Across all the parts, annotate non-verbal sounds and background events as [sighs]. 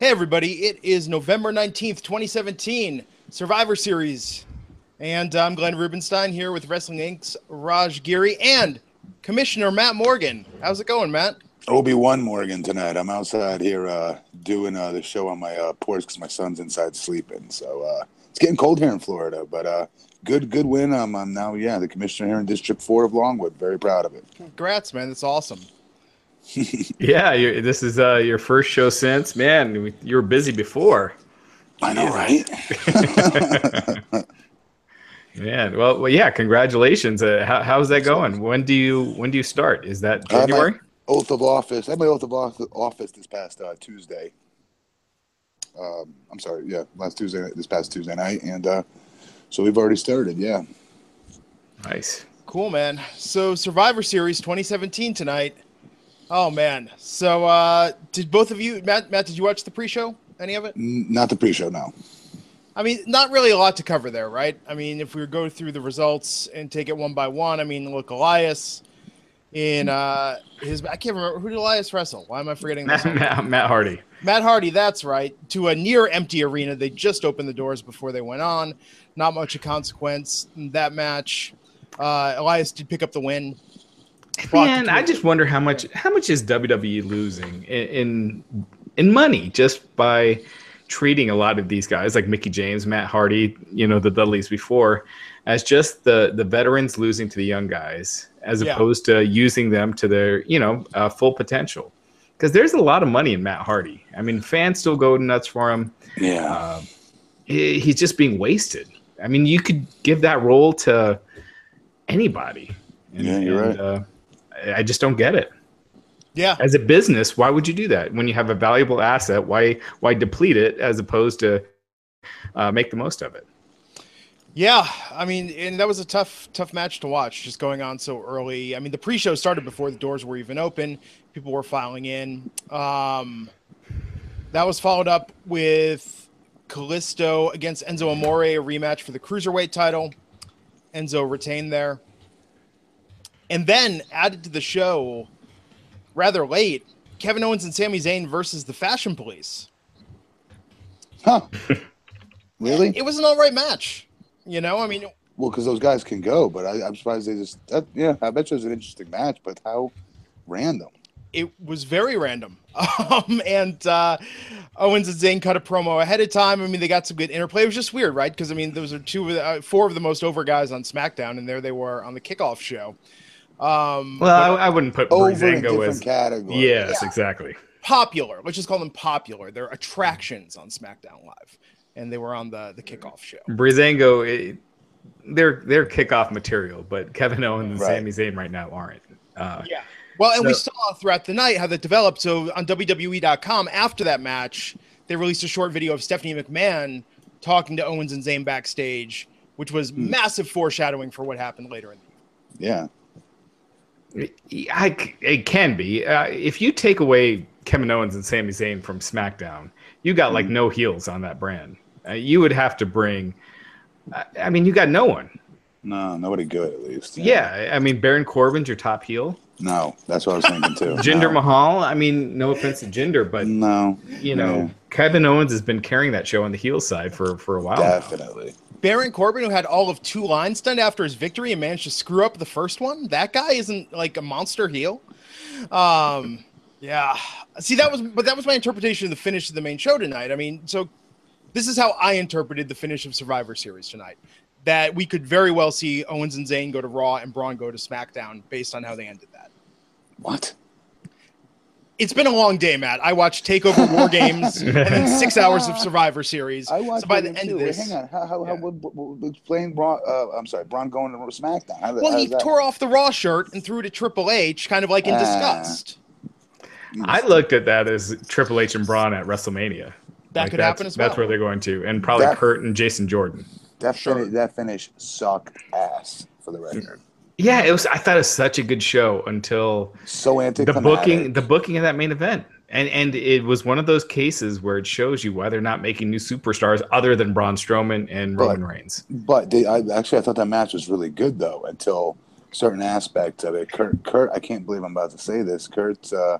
Hey, everybody, it is November 19th, 2017, Survivor Series. And I'm Glenn Rubenstein here with Wrestling Inc.'s Raj Giri and Commissioner Matt Morgan. How's it going, Matt? Obi Wan Morgan tonight. I'm outside here uh, doing uh, the show on my uh, porch because my son's inside sleeping. So uh, it's getting cold here in Florida, but uh, good good win. Um, I'm now yeah the commissioner here in District Four of Longwood. Very proud of it. Congrats, man. That's awesome. [laughs] yeah, this is uh, your first show since. Man, you were busy before. I know, right? [laughs] Man, well, well, yeah. Congratulations. Uh, how, how's that going? When do you when do you start? Is that January? oath of office. I had my oath of office this past uh, Tuesday. Um, I'm sorry, yeah, last Tuesday, this past Tuesday night, and uh, so we've already started. Yeah. Nice. Cool, man. So Survivor Series 2017 tonight. Oh man. So uh did both of you Matt Matt did you watch the pre-show? Any of it? Not the pre-show, no. I mean, not really a lot to cover there, right? I mean, if we go through the results and take it one by one, I mean, look, Elias in uh his I can't remember who did Elias wrestle. Why am I forgetting Matt, Matt, Matt Hardy. Matt Hardy, that's right. To a near empty arena. They just opened the doors before they went on. Not much of consequence in that match. Uh Elias did pick up the win. Man, I just wonder how much how much is WWE losing in, in in money just by treating a lot of these guys like Mickie James, Matt Hardy, you know, the Dudleys before, as just the the veterans losing to the young guys, as yeah. opposed to using them to their you know uh, full potential. Because there's a lot of money in Matt Hardy. I mean, fans still go nuts for him. Yeah, uh, he, he's just being wasted. I mean, you could give that role to anybody. And, yeah, you're and, right. Uh, I just don't get it. Yeah. As a business, why would you do that when you have a valuable asset? Why why deplete it as opposed to uh, make the most of it? Yeah, I mean, and that was a tough tough match to watch, just going on so early. I mean, the pre-show started before the doors were even open. People were filing in. Um, that was followed up with Kalisto against Enzo Amore, a rematch for the cruiserweight title. Enzo retained there. And then added to the show rather late, Kevin Owens and Sami Zayn versus the Fashion Police. Huh. [laughs] really? It was an all right match. You know, I mean, well, because those guys can go, but I, am surprised they just. That, yeah, I bet you it was an interesting match, but how random? It was very random. [laughs] Um, and uh, Owens and Zayn cut a promo ahead of time. I mean, they got some good interplay. It was just weird, right? Because I mean, those are two, of the, uh, four of the most over guys on SmackDown, and there they were on the kickoff show. Um, well, I, I, wouldn't put Breezango as category. Yes, yeah. exactly. Popular. Let's just call them popular. They're attractions on SmackDown Live, and they were on the the kickoff show. Breezango, it, they're they're kickoff material, but Kevin Owens and right. Sami Zayn right now aren't. Uh, yeah. Well, and so, we saw throughout the night how that developed. So on WWE.com after that match, they released a short video of Stephanie McMahon talking to Owens and Zayn backstage, which was hmm. massive foreshadowing for what happened later in the year. Yeah. I, it can be. Uh, if you take away Kevin Owens and Sami Zayn from SmackDown, you got like mm. no heels on that brand. Uh, you would have to bring. Uh, I mean, you got no one. No, nobody good at least. Yeah, yeah I mean, Baron Corbin's your top heel. No, that's what I was thinking too. [laughs] Jinder no. Mahal. I mean, no offense to Jinder, but no, you know, yeah. Kevin Owens has been carrying that show on the heel side for for a while. Definitely. Now. Baron Corbin, who had all of two lines done after his victory and managed to screw up the first one. That guy isn't like a monster heel. Um, yeah. See, that was, but that was my interpretation of the finish of the main show tonight. I mean, so this is how I interpreted the finish of Survivor Series tonight. That we could very well see Owens and Zayn go to Raw and Braun go to SmackDown based on how they ended that. What? It's been a long day, Matt. I watched Takeover War [laughs] Games and then six hours of Survivor Series. I watched. So by the end too. of this, Wait, hang on. How how, yeah. how explain Braun? Uh, I'm sorry, Braun going to SmackDown. How, well, he tore off the Raw shirt and threw it to Triple H, kind of like in uh, disgust. I looked at that as Triple H and Braun at WrestleMania. That like could happen as well. That's where they're going to, and probably that, Kurt and Jason Jordan. That sure. finish, that finish sucked ass for the record. Yeah, it was. I thought it was such a good show until so the booking. The booking of that main event, and and it was one of those cases where it shows you why they're not making new superstars other than Braun Strowman and but, Roman Reigns. But they, I actually I thought that match was really good though until certain aspects of it. Kurt, Kurt, I can't believe I'm about to say this. Kurt, uh,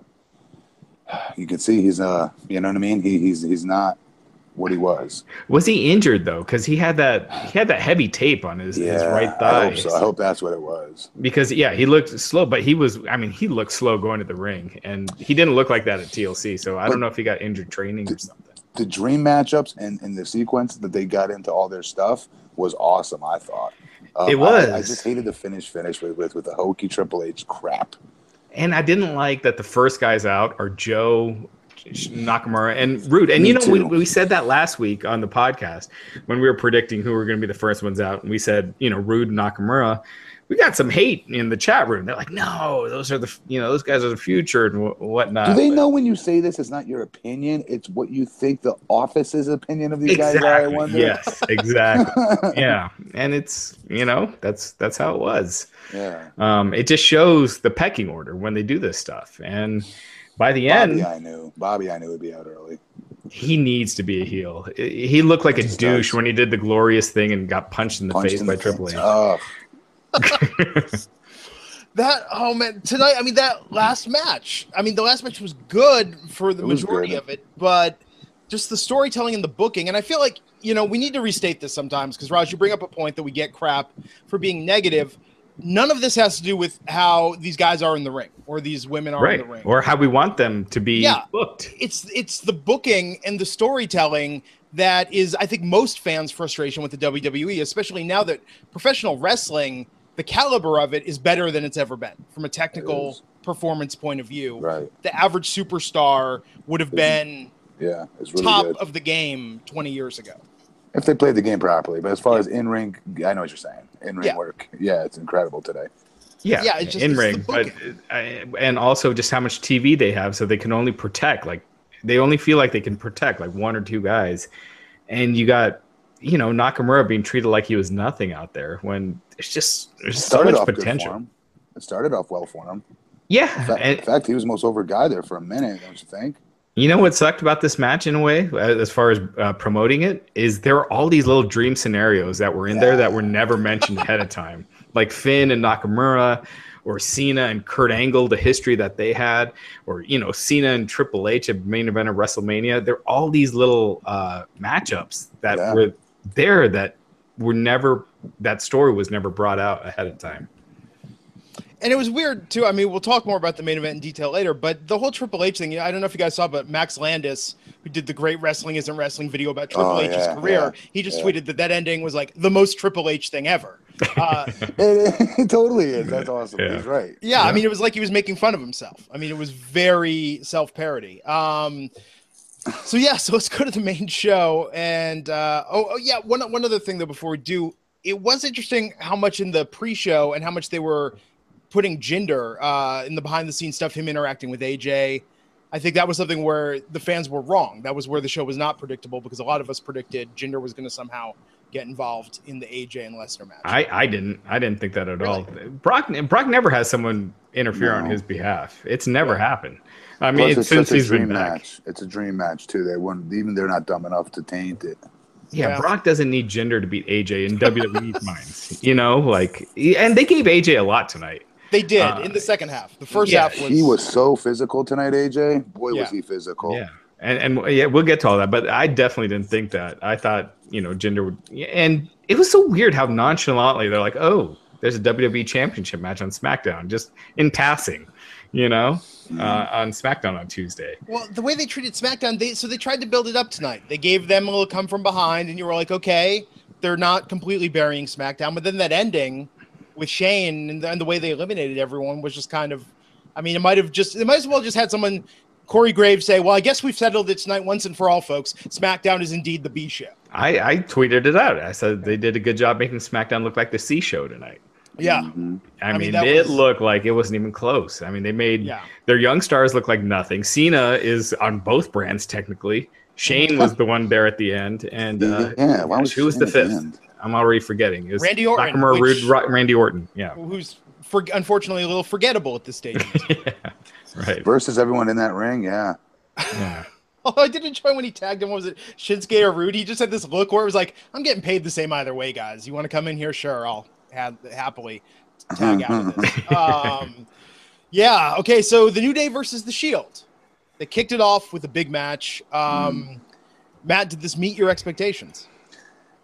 you can see he's uh, you know what I mean. He, he's he's not what he was. Was he injured though? Because he had that he had that heavy tape on his, yeah, his right thigh. I hope so. I hope that's what it was. Because yeah, he looked slow, but he was. I mean, he looked slow going to the ring, and he didn't look like that at TLC. So I but don't know if he got injured training the, or something. The dream matchups and, and the sequence that they got into all their stuff was awesome. I thought um, it was. I, I, just hated the finish finish with with, with the hokey Triple H crap. And I didn't like that the first guys out are Joe Nakamura and Roode. And Me you know, we, we said that last week on the podcast when we were predicting who were going to be the first ones out. And we said, you know, Roode and Nakamura. We got some hate in the chat room. They're like, no, those are the, you know, those guys are the future and whatnot. Do they know when you say this, it's not your opinion? It's what you think the office's opinion of these exactly. guys are, I wonder. Yes, exactly. [laughs] yeah. And it's, you know, that's, that's how it was. Yeah. Um, it just shows the pecking order when they do this stuff. And, by the Bobby, end, I knew Bobby. I knew would be out early. He needs to be a heel. He looked like a douche does. when he did the glorious thing and got punched in the punched face in by the Triple H. Oh. [laughs] that oh man tonight i mean that last match i mean the last match was good for the majority of it but just the storytelling and the booking and i feel like you know we need to restate this sometimes because raj you bring up a point that we get crap for being negative none of this has to do with how these guys are in the ring or these women are right. in the ring or how we want them to be yeah, booked. It's it's the booking and the storytelling that is I think most fans frustration with the WWE, especially now that professional wrestling the caliber of it is better than it's ever been from a technical performance point of view. Right. The average superstar would have been yeah, it's really top good. of the game 20 years ago. If they played the game properly, but as far yeah. as in ring, I know what you're saying. In ring yeah. work, yeah, it's incredible today. Yeah, yeah, just, in ring, but uh, and also just how much TV they have, so they can only protect like they only feel like they can protect like one or two guys, and you got you know Nakamura being treated like he was nothing out there when it's just there's so much potential. It started off well for him. Yeah, in fact, and, in fact, he was most over guy there for a minute. Don't you think? You know what sucked about this match in a way, uh, as far as uh, promoting it, is there are all these little dream scenarios that were in yeah. there that were never mentioned ahead of time, like Finn and Nakamura, or Cena and Kurt Angle, the history that they had, or you know Cena and Triple H at main event of WrestleMania. There are all these little uh, matchups that yeah. were there that were never that story was never brought out ahead of time and it was weird too. I mean, we'll talk more about the main event in detail later, but the whole Triple H thing. I don't know if you guys saw, but Max Landis, who did the Great Wrestling Isn't Wrestling video about Triple oh, H's yeah, career, yeah, he just yeah. tweeted that that ending was like the most Triple H thing ever. Uh, [laughs] it, it, totally is. That's awesome. He's right. Yeah, I mean, it was like he was making fun of himself. I mean, it was very self parody. Um, so yeah, so let's go to the main show. And uh, oh, oh yeah, one one other thing though before we do, it was interesting how much in the pre-show and how much they were putting Jinder uh, in the behind the scenes stuff, him interacting with AJ. I think that was something where the fans were wrong. That was where the show was not predictable because a lot of us predicted Jinder was going to somehow get involved in the AJ and Lesnar match. I, I didn't. I didn't think that at really? all. Brock Brock never has someone interfere no. on his behalf. It's never yeah. happened. I mean, Plus, since he's been back. Match. It's a dream match too. They wouldn't even they're not dumb enough to taint it. Yeah, yeah, Brock doesn't need Jinder to beat AJ in [laughs] WWE's minds. You know, like, and they gave AJ a lot tonight. They did uh, in the second half. The first yeah, half was he was so physical tonight. AJ, boy, yeah. was he physical. Yeah, and and yeah, we'll get to all that. But I definitely didn't think that. I thought you know Jinder would, and it was so weird how nonchalantly they're like, oh, there's a WWE Championship match on SmackDown, just in passing, you know. Mm-hmm. Uh, on SmackDown on Tuesday. Well, the way they treated SmackDown, they so they tried to build it up tonight. They gave them a little come from behind, and you were like, okay, they're not completely burying SmackDown. But then that ending, with Shane and the, and the, way they eliminated everyone was just kind of, I mean, it might have just, it might as well just had someone, Corey Graves, say, "Well, I guess we've settled it tonight once and for all, folks. SmackDown is indeed the B show." I, I tweeted it out. I said they did a good job making SmackDown look like the C show tonight. Yeah, mm-hmm. I, I, mean, mean it was... looked like it wasn't even close. I mean, they made yeah. their young stars look like nothing. Cena is on both brands technically. Shane was the one there at the end, and uh, yeah, why was who was the fifth? I'm already forgetting. It Randy Orton. Nakamura, which, Randy Orton. Yeah. Who's for, unfortunately a little forgettable at this stage. [laughs] yeah, right. Versus everyone in that ring. Yeah. Yeah. [laughs] Oh, I did enjoy when he tagged him. What was it Shinsuke or Rudy? He just had this look where it was like, "I'm getting paid the same either way, guys. You want to come in here? Sure, I'll have, happily tag out of [laughs] this." um, yeah. Okay. So the New Day versus the Shield. They kicked it off with a big match. Um, mm. Matt, did this meet your expectations?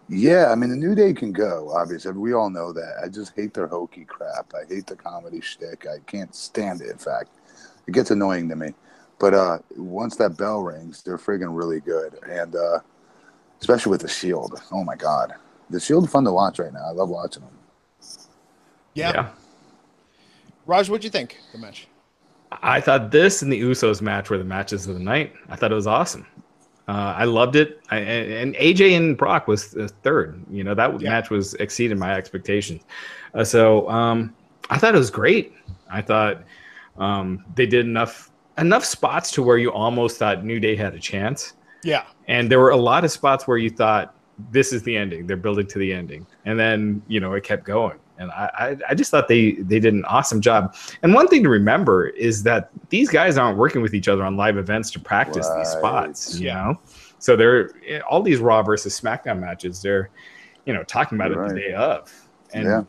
Yeah, I mean the New Day can go. Obviously, we all know that. I just hate their hokey crap. I hate the comedy shtick. I can't stand it. In fact, it gets annoying to me. But uh, once that bell rings, they're friggin' really good, and uh, especially with the Shield. Oh my God, the Shield fun to watch right now. I love watching them. Yeah. yeah. Raj, what'd you think the match? I thought this and the Usos match were the matches of the night. I thought it was awesome. Uh, I loved it. I, and AJ and Brock was third. You know that yeah. match was exceeded my expectations. Uh, so um, I thought it was great. I thought um, they did enough enough spots to where you almost thought New Day had a chance. Yeah. And there were a lot of spots where you thought this is the ending. They're building to the ending, and then you know it kept going. And I, I, just thought they they did an awesome job. And one thing to remember is that these guys aren't working with each other on live events to practice right. these spots. You know, so they're all these Raw versus SmackDown matches. They're you know talking about right. it the day of. And yeah.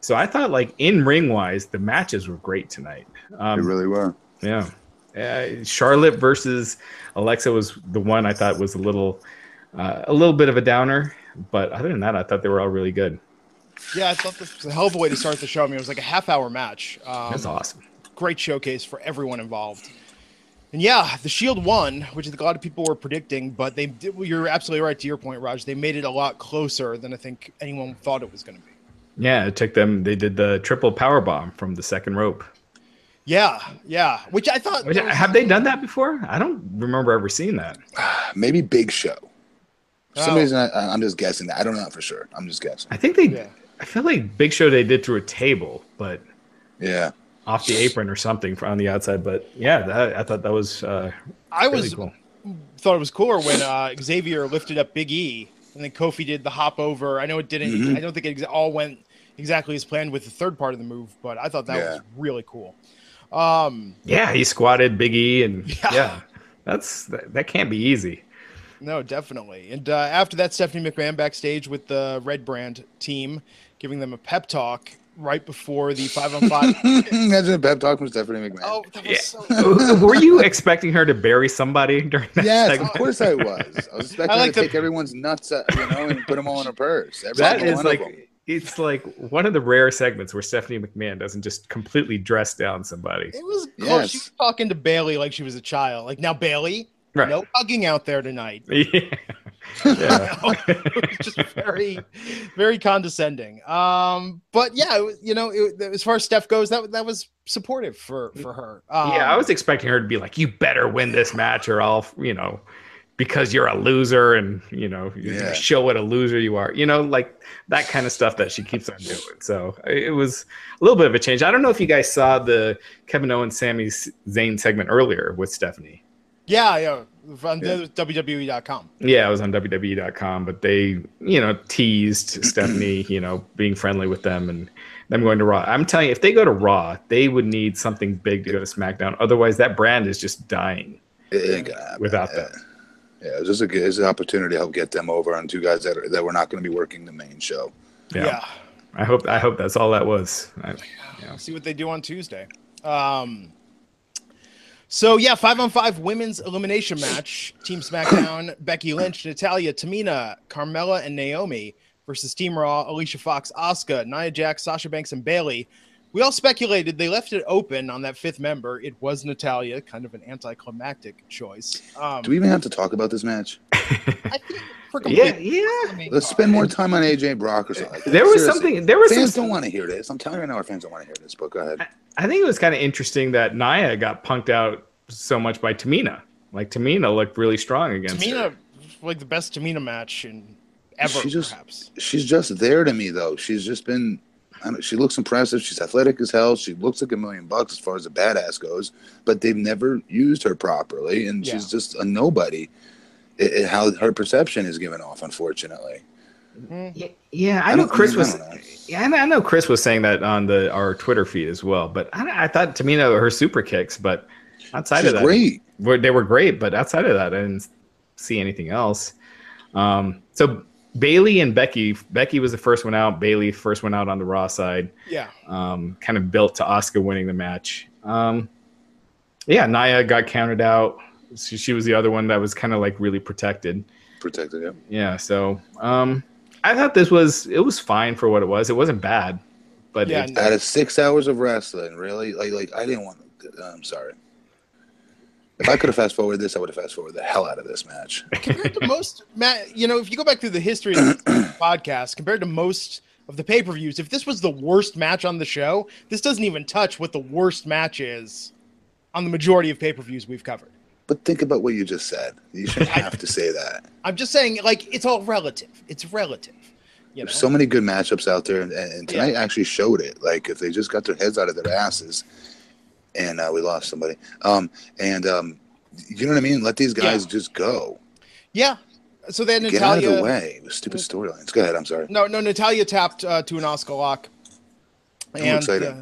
So I thought like in ring wise, the matches were great tonight. Um, they really were. Yeah. Uh, Charlotte versus Alexa was the one I thought was a little, uh, a little bit of a downer, but other than that, I thought they were all really good. Yeah, I thought this was a hell of a way to start the show. I mean, it was like a half hour match. Um, That's awesome. Great showcase for everyone involved. And yeah, the Shield won, which I think a lot of people were predicting, but they did, you're absolutely right to your point, Raj. They made it a lot closer than I think anyone thought it was going to be. Yeah, it took them. They did the triple power bomb from the second rope. Yeah, yeah. Which I thought. Which, was, have they done that before? I don't remember ever seeing that. [sighs] Maybe Big Show. For some oh. reason, I, am just guessing that. I don't know for sure. I'm just guessing. I think they. Yeah. I feel like Big Show they did through a table, but yeah, off the apron or something on the outside. But yeah, that, I thought that was. Uh, I really was cool. thought it was cooler when uh, Xavier lifted up Big E, and then Kofi did the hop over. I know it didn't. Mm-hmm. I don't think it all went exactly as planned with the third part of the move, but I thought that yeah. was really cool. Um, yeah, he squatted Big E, and [laughs] yeah, yeah that's that, that, can't be easy. No, definitely. And uh, after that, Stephanie McMahon backstage with the Red Brand team, giving them a pep talk right before the five on five. [laughs] Imagine a pep talk from Stephanie McMahon. Oh, that was yeah. so. Were you expecting her to bury somebody during that? Yes, segment? of course I was. I was [laughs] expecting I like her to the... take everyone's nuts, uh, you know, and put them all in her purse. Every that is like it's like one of the rare segments where Stephanie McMahon doesn't just completely dress down somebody. It was close. Yes. She was talking to Bayley like she was a child. Like now, Bayley, right. no hugging out there tonight. [laughs] Yeah. yeah. [laughs] just very, very condescending. Um, but yeah, you know, it, as far as Steph goes, that that was supportive for for her. Um, yeah, I was expecting her to be like, "You better win this match, or I'll," you know, because you're a loser and you know you yeah. show what a loser you are you know like that kind of stuff that she keeps on doing so it was a little bit of a change i don't know if you guys saw the kevin owens Sami Zayn segment earlier with stephanie yeah yeah on yeah. wwe.com yeah it was on wwe.com but they you know teased [clears throat] stephanie you know being friendly with them and them going to raw i'm telling you if they go to raw they would need something big to go to smackdown otherwise that brand is just dying without them yeah, it's just a good it's an opportunity to help get them over on two guys that are, that were not going to be working the main show. Yeah. yeah. I hope I hope that's all that was. I, yeah. See what they do on Tuesday. Um, so yeah, five on five women's elimination match. Team SmackDown: [coughs] Becky Lynch, Natalya, Tamina, Carmella, and Naomi versus Team Raw: Alicia Fox, Asuka, Nia Jax, Sasha Banks, and Bayley we all speculated they left it open on that fifth member. It was Natalya, kind of an anticlimactic choice. Um, Do we even have to talk about this match? [laughs] yeah, yeah. Let's spend more time on AJ Brock or something. There was Seriously. something. There was fans some, don't want to hear this. I'm telling you right now, our fans don't want to hear this. But go ahead. I, I think it was kind of interesting that Nia got punked out so much by Tamina. Like Tamina looked really strong against Tamina, her. like the best Tamina match in ever. She just, perhaps. She's just there to me though. She's just been she looks impressive. She's athletic as hell. She looks like a million bucks as far as a badass goes, but they've never used her properly, and yeah. she's just a nobody. It, it, how her perception is given off, unfortunately. Mm-hmm. Yeah, yeah I, I know Chris was. Know. Yeah, I know Chris was saying that on the our Twitter feed as well. But I, I thought Tamina her super kicks, but outside she's of that, great. they were great. But outside of that, I didn't see anything else. Um, so Bayley and Becky. Becky was the first one out. Bayley first one out on the Raw side. Yeah. Um, kind of built to Asuka winning the match. Um, Yeah, Nia got counted out. She, she was the other one that was kind of like really protected. Protected, yeah. Yeah. So um, I thought this was it was fine for what it was. It wasn't bad, but Yeah, it, Out of six hours of wrestling, really? Like, like I didn't want. To, I'm sorry. If I could have fast forwarded this, I would have fast forwarded the hell out of this match. compared to most, Matt, you know, if you go back through the history of the [clears throat] podcast, compared to most of the pay per views, if this was the worst match on the show, this doesn't even touch what the worst match is on the majority of pay per views we've covered. But think about what you just said. You shouldn't [laughs] have to say that. I'm just saying, like, it's all relative. It's relative. You know? There's so many good matchups out there, and, and tonight actually showed it. Like if they just got their heads out of their asses, and uh, we lost somebody, um, and um, you know what I mean. Let these guys Yeah. just go. yeah. So then Natalya, Get out of the way. Stupid storylines. Go ahead. I'm sorry. No, no, Natalya tapped uh, to an Asuka lock. And excited. uh,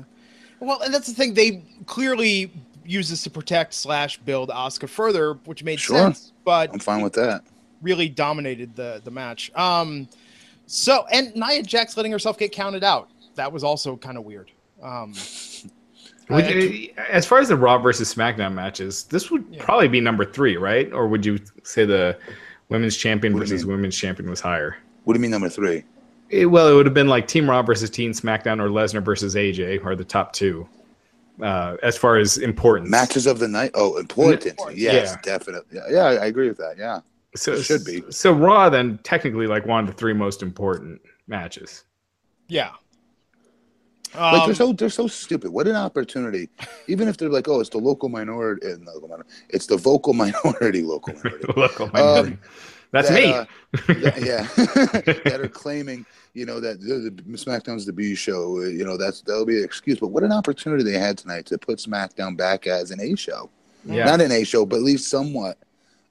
well, and that's the thing. They clearly use this to protect slash build Asuka further, which made Sure. sense. But I'm fine with that. really dominated the the match. Um, so and Nia Jax letting herself get counted out. That was also kind of weird. Um, [laughs] Would I- you- as far as the Raw versus SmackDown matches, this would Yeah. probably be number three, right? Or would you say the women's champion What versus women's champion was higher? What do you mean number three? It- well, it would have been like Team Raw versus Team SmackDown or Lesnar versus AJ are the top two, uh, as far as importance. Matches of the night. Oh, important. Important. Yes, Yeah. definitely. Yeah, yeah, I I agree with that. Yeah. so it should be. So Raw then technically like one of the three most important matches. yeah. Like Um, they're so they're so stupid. What an opportunity! Even if they're like, oh, it's the local minority, uh, local minority it's the vocal [laughs] minority, local [laughs] minority. Local minority. Um, That's that, me. uh, that- yeah, [laughs] that are claiming, you know, that the, the SmackDown's the B show. uh, You know, that's that'll be an excuse. But what an opportunity they had tonight to put SmackDown back as an A show, yeah. not an A show, but at least somewhat,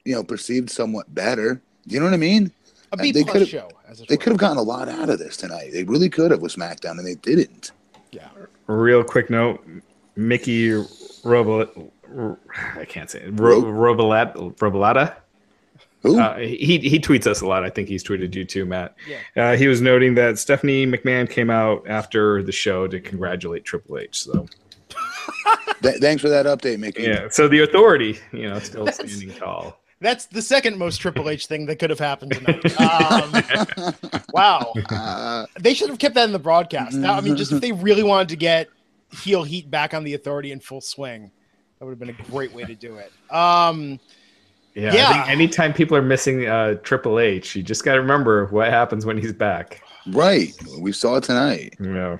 you know, perceived somewhat better. Do you know what I mean? a B they plus show. As They could have gotten a lot out of this tonight. They really could have with SmackDown, and they didn't. Yeah. Real quick note: Mickey Robel, I can't say it. Ro- Robelat, Robelata. Who? Uh, he he tweets us a lot. I think he's tweeted you too, Matt. Yeah. Uh, he was noting that Stephanie McMahon came out after the show to congratulate Triple H. So [laughs] Th- thanks for that update, Mickey. yeah, so the authority, you know, still standing tall. That's the second most Triple H thing that could have happened tonight. [laughs] Um, wow. Uh, They should have kept that in the broadcast. Now, I mean, just if they really wanted to get heel heat back on the authority in full swing, that would have been a great way to do it. Um, Yeah, Yeah. I think anytime people are missing uh, Triple H, you just got to remember what happens when he's back. right. We saw it tonight. You know,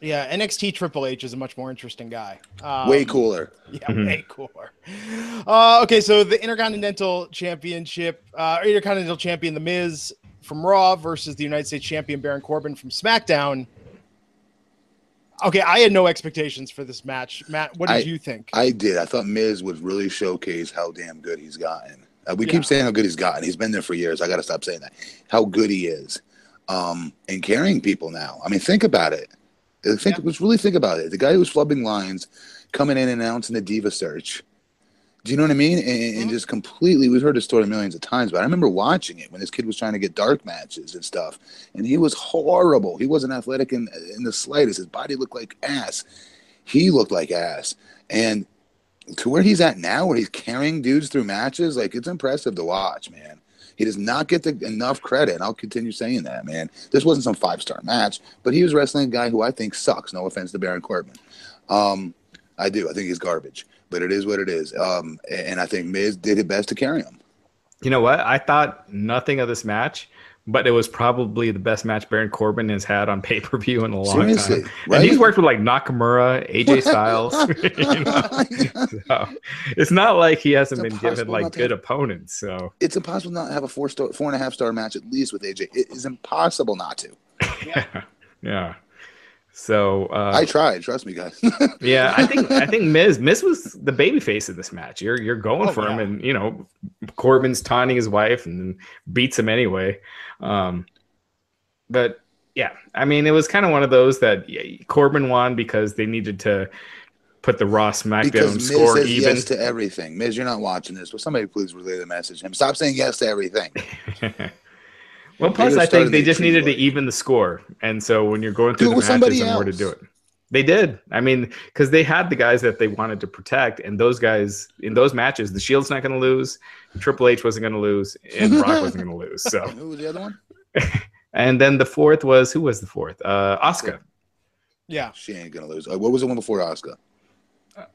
yeah, NXT Triple H is a much more interesting guy. Um, Way cooler. [laughs] Yeah, Mhm. way cooler. Uh, okay, so the Intercontinental Championship, uh, Intercontinental Champion The Miz from Raw versus the United States Champion Baron Corbin from SmackDown. Okay, I had no expectations for this match. Matt, what did I- you think? I did. I thought Miz would really showcase how damn good he's gotten. Uh, we Yeah. keep saying how good he's gotten. He's been there for years. I got to stop saying that. How good he is, um, and carrying people now. I mean, think about it. Think, Yeah. let's really think about it. The guy who's flubbing lines, coming in and announcing the diva search. Do you know what I mean? And, and Mhm. just completely, we've heard the story millions of times, but I remember watching it when this kid was trying to get dark matches and stuff, and he was horrible. He wasn't athletic in, in the slightest. His body looked like ass. He looked like ass. And to where he's at now, where he's carrying dudes through matches, like it's impressive to watch, man. He does not get the, enough credit, I'll continue saying that, man. This wasn't some five star match, but he was wrestling a guy who I think sucks. No offense to Baron Corbin, um, I do. I think he's garbage, but it is what it is. Um, and I think Miz did his best to carry him. you know what? I thought nothing of this match, but it was probably the best match Baron Corbin has had on pay per view in a long Seriously, time. right? And he's worked with like Nakamura, AJ [laughs] Styles. [laughs] [laughs] So, it's not like he hasn't It's been given like good have- opponents. So it's impossible not to have a four star, four and a half star match at least with AJ. It is impossible not to. Yeah. yeah. So uh, I tried. Trust me, guys. [laughs] Yeah, I think I think Miz Miz was the baby face of this match. You're you're going Oh, for him, and you know Corbin's taunting his wife and beats him anyway. Um, but yeah, I mean it was kind of one of those that yeah, Corbin won because they needed to put the Raw SmackDown because Miz score says even. yes to everything. Miz, you're not watching this. Will somebody please relay the message to him? Stop saying yes to everything. [laughs] well, plus I think they just needed to even the score, and so when you're going through Do the matches and where to do it. They did. I mean, because they had the guys that they wanted to protect, and those guys in those matches, the Shield's not going to lose, Triple H wasn't going to lose, and [laughs] Brock wasn't going to lose. So who was the other one? [laughs] and then the fourth was who was the fourth? Uh, Asuka. Yeah, she ain't gonna lose. Uh, what was the one before Asuka?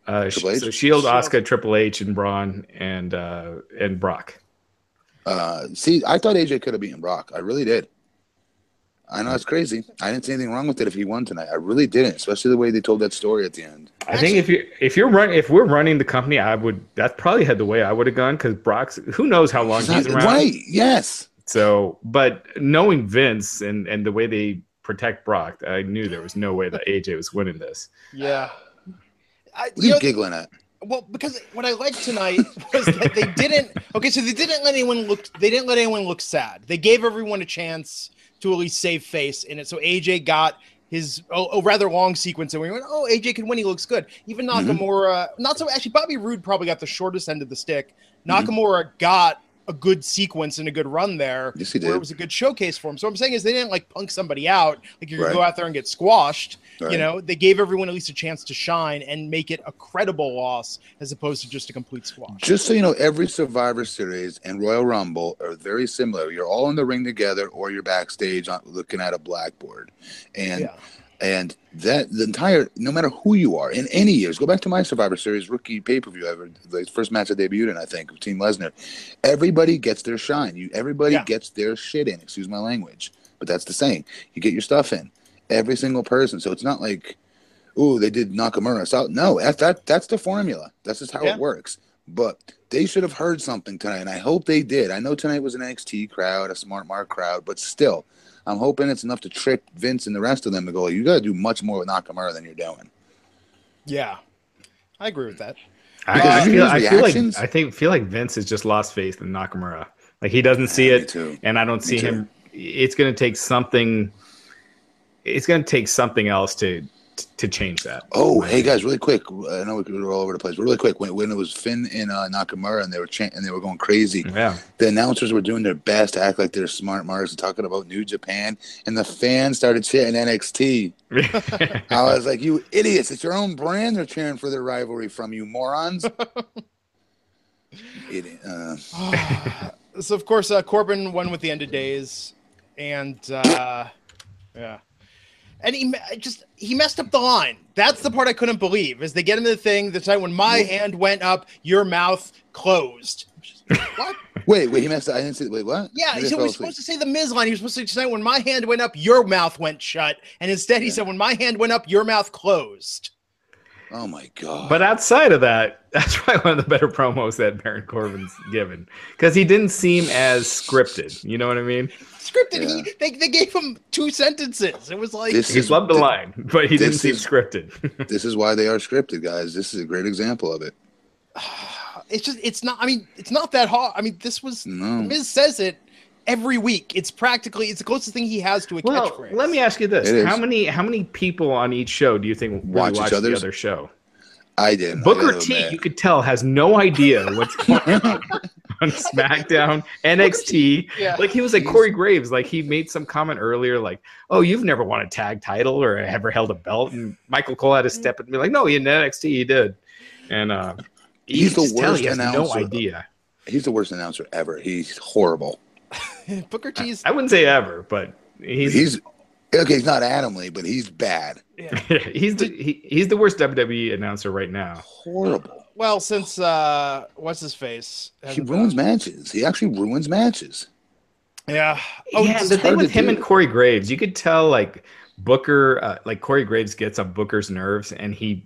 Uh, so Shield, Shield, Asuka, Triple H, and Braun, and uh, and Brock. Uh, see, I thought AJ could have beaten Brock. I really did. I know it's crazy. I didn't see anything wrong with it if he won tonight. I really didn't, especially the way they told that story at the end. I think if you if you're running if we're running the company, I would that's probably had the way I would have gone because Brock's who knows how long he's, he's around. Right? Yes. So, but knowing Vince and and the way they protect Brock, I knew there was no way that AJ was winning this. Yeah. I, what are you, know, giggling at? Well, because what I liked tonight [laughs] was that they didn't. Okay, so they didn't let anyone look. They didn't let anyone look sad. They gave everyone a chance to at least save face in it. So AJ got his a, a rather long sequence, and we went, "Oh, AJ can win. He looks good." Even mm-hmm. Nakamura, mm-hmm. not so. Actually, Bobby Roode probably got the shortest end of the stick. Mm-hmm. Nakamura got a good sequence and a good run there. Yes. Where it was a good showcase for him. So I'm saying is they didn't like punk somebody out. Like you right. go out there and get squashed. Right. You know, they gave everyone at least a chance to shine and make it a credible loss as opposed to just a complete squash. Just so you know, every Survivor Series and Royal Rumble are very similar. You're all in the ring together, or you're backstage looking at a blackboard, and. Yeah and that the entire, no matter who you are in any years, go back to my Survivor Series rookie pay per view ever, the first match I debuted in, I think, with Team Lesnar. Everybody gets their shine. You, everybody yeah. gets their shit in. Excuse my language, but that's the saying. You get your stuff in. Every single person. So it's not like, oh, they did Nakamura. So no, that, that that's the formula. That's just how yeah. it works. But they should have heard something tonight, and I hope they did. I know tonight was an NXT crowd, a smart mark crowd, but still I'm hoping it's enough to trick Vince and the rest of them to go, you got to do much more with Nakamura than you're doing. Yeah, I agree with that. I, I, feel, I feel, like I think feel like Vince has just lost faith in Nakamura. Like he doesn't see it, and I don't see him. It's going to take something. It's going to take something else to to change that. Oh, hey guys, really quick. I know we were all over the place, but really quick. When, when it was Finn and uh, Nakamura and they were cha- and they were going crazy, yeah. The announcers were doing their best to act like they're smart marks and talking about New Japan, and the fans started chanting NXT. [laughs] I was like, "You idiots! It's your own brand. They're cheering for their rivalry from you morons." [laughs] Idiot. Uh. [sighs] so of course, uh, Corbin won with the end of days, and uh, yeah and he just he messed up the line. That's the part I couldn't believe. Is they get him the thing the time when my hand went up, your mouth closed. What? wait, wait, he messed up. I didn't see. Wait, what? Yeah, he, he was supposed to say the Miz line. He was supposed to say when my hand went up, your mouth went shut, and instead he yeah. said when my hand went up, your mouth closed. Oh my god! But outside of that, [laughs] that's probably one of the better promos that Baron Corbin's given because he didn't seem as scripted. You know what I mean? scripted. Yeah. He, they, they gave him two sentences. It was like this he loved the line, but he didn't seem scripted. [laughs] this is why they are scripted, guys. This is a great example of it. [sighs] It's just it's not. I mean, it's not that hard. I mean, this was no. Miz says it every week. It's practically it's the closest thing he has to a well, catchphrase. Let me ask you this: How many how many people on each show do you think really watch, watch the other show? I did. Booker T, you could tell, has no idea what's [laughs] going on on SmackDown, NXT. Yeah. Like he was like Corey Graves. Like he made some comment earlier, like, "Oh, you've never won a tag title or ever held a belt." And Michael Cole had to step and be like, "No, in NXT he did." And uh, he's the worst he announcer. No idea. He's the worst announcer ever. He's horrible. [laughs] Booker T's. I, I wouldn't say ever, but he's he's okay. He's not Adam Lee, but he's bad. Yeah. [laughs] he's the he, he's the worst WWE announcer right now. Horrible. Well, since uh, what's his face? He ruins matches. He actually ruins matches. Yeah. Oh, yeah. The thing with him do. and Corey Graves, you could tell like Booker, uh, like Corey Graves gets on Booker's nerves, and he.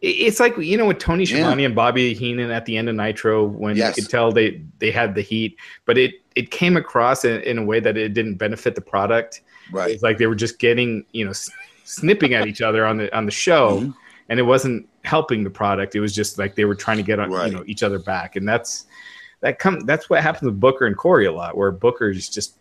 It's like you know with Tony Schiavone yeah. and Bobby Heenan at the end of Nitro when yes. you could tell they they had the heat, but it it came across in, in a way that it didn't benefit the product. Right. It's like they were just getting you know snipping at each other on the on the show, mm-hmm. and it wasn't helping the product. It was just like they were trying to get on right. you know each other back, and that's that come that's what happens with Booker and Corey a lot, where Booker's just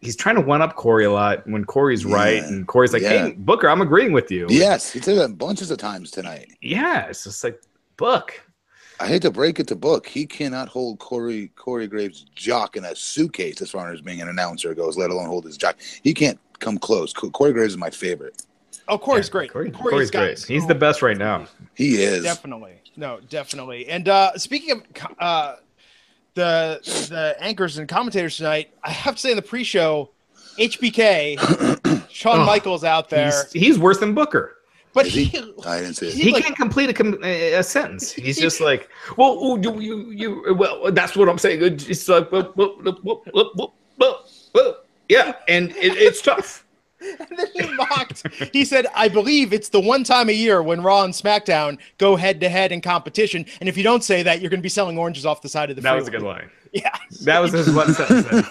he's trying to one up Corey a lot when Corey's yeah. right, and Corey's like, yeah. "Hey, Booker, I'm agreeing with you." Yes, he said that bunches of times tonight. Yeah, it's just like Book. I hate to break it to Book. He cannot hold Corey Corey Graves' jock in a suitcase as far as being an announcer goes, let alone hold his jock. He can't come close. Corey Graves is my favorite. Oh, Corey's yeah, great. Corey, Corey's, Corey's great. He's the best right now. He is definitely. No, definitely. And uh, speaking of uh, the the anchors and commentators tonight, I have to say in the pre-show, HBK, Shawn [clears throat] oh, Michaels out there. He's, he's, worse than Booker. But he, he, oh, I didn't see it. He, like, can't complete a, a, sentence. He's just like, well, oh, you, you, you, well, that's what I'm saying. It's like, well, well, well, well, well, well yeah, and it, it's tough. [laughs] and then he mocked. He said, "I believe it's the one time a year when Raw and SmackDown go head to head in competition, and if you don't say that, you're going to be selling oranges off the side of the." That freeway. was a good line. [laughs] Yeah, that was his one sentence.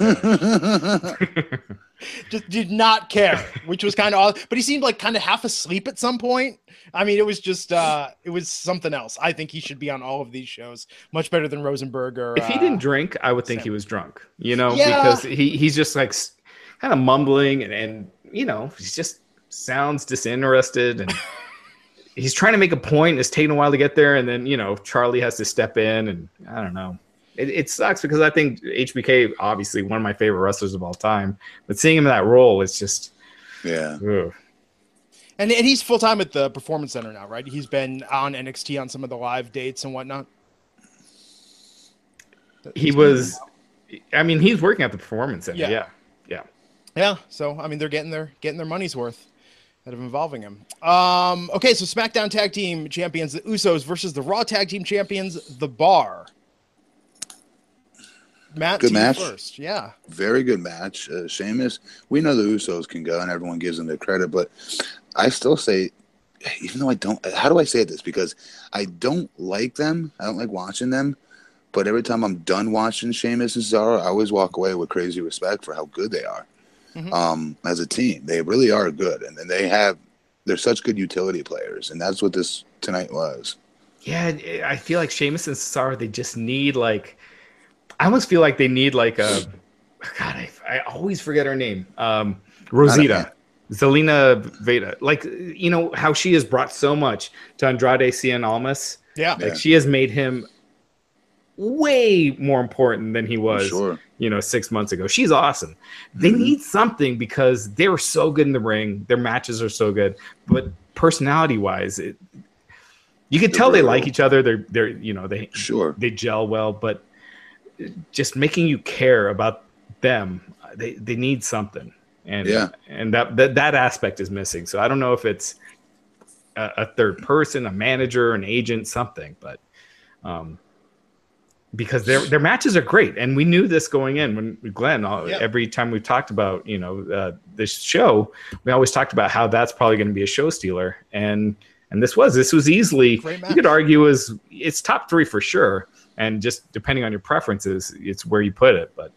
[laughs] Just did not care, which was kind of odd. But he seemed like kind of half asleep at some point. I mean, it was just uh it was something else. I think he should be on all of these shows, much better than Rosenberg or. If he uh, didn't drink, I would think Sam. he was drunk. You know, yeah. because he he's just like kind of mumbling and, and you know, he just sounds disinterested and [laughs] he's trying to make a point. It's taking a while to get there, and then you know Charlie has to step in, and I don't know. It, it sucks because I think HBK obviously one of my favorite wrestlers of all time, but seeing him in that role, it's just yeah. Ugh. And and he's full time at the Performance Center now, right? He's been on NXT on some of the live dates and whatnot. He was. I mean, he's working at the Performance Center. Yeah. yeah. Yeah. Yeah. So I mean, they're getting their getting their money's worth out of involving him. Um, okay, so SmackDown Tag Team Champions, the Usos versus the Raw Tag Team Champions, The Bar. Matt, good match. First, yeah, very good match. Uh, Sheamus, we know the Usos can go, and everyone gives them their credit, but I still say, even though I don't, how do I say this? Because I don't like them. I don't like watching them. But every time I'm done watching Sheamus and Cesaro, I always walk away with crazy respect for how good they are mm-hmm. um, as a team. They really are good, and, and they have they're such good utility players, and that's what this tonight was. Yeah, I feel like Sheamus and Cesaro they just need like I almost feel like they need like a God. I, I always forget her name. Um, Rosita. Zelina Vega, like you know how she has brought so much to Andrade Cien Almas. Yeah, like yeah. she has made him way more important than he was, sure. you know, six months ago. She's awesome. They mm-hmm. need something because they were so good in the ring. Their matches are so good, but personality wise, it, you can tell they like each other. They're they're you know they sure they gel well, but just making you care about them, they they need something, and yeah, and that that that aspect is missing. So I don't know if it's a, a third person, a manager, an agent, something, but. Um, because their their matches are great, and we knew this going in when Glenn. Uh, yeah. Every time we talked about you know uh, this show, we always talked about how that's probably going to be a show stealer, and and this was this was easily you could argue is it's top three for sure, and just depending on your preferences, it's where you put it. But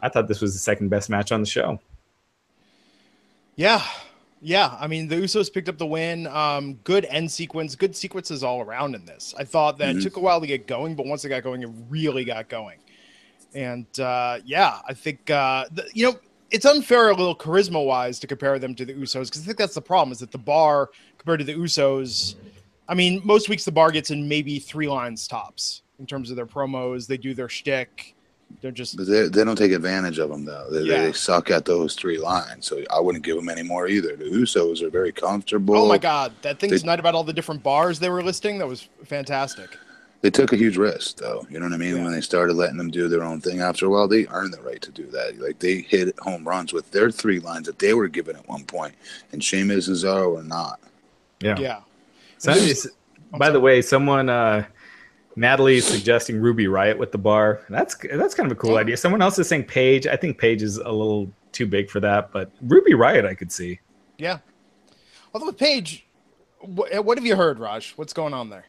I thought this was the second best match on the show. Yeah, yeah, I mean the Usos picked up the win. Um, good end sequence, good sequences all around in this. I thought that mm-hmm. it took a while to get going, but once it got going, it really got going. And uh, yeah, I think uh, the, you know it's unfair a little charisma wise to compare them to the Usos because I think that's the problem is that the bar compared to the Usos. I mean, most weeks the bar gets in maybe three lines tops in terms of their promos. They do their shtick they're just but they, they don't take advantage of them though. They, yeah. they suck at those three lines, so I wouldn't give them any more either. The Usos are very comfortable. Oh my god, that thing tonight about all the different bars they were listing that was fantastic. They took a huge risk though. You know what I mean? Yeah. When they started letting them do their own thing after a while, they earned the right to do that. Like they hit home runs with their three lines that they were given at one point, and Sheamus and Cesaro were not. Yeah, yeah. So, by the way, someone. uh Natalie's suggesting Ruby Riott with the bar. That's that's kind of a cool idea. Someone else is saying Paige. I think Paige is a little too big for that, but Ruby Riott I could see. Yeah. Although with Paige, what, what have you heard, Raj? What's going on there?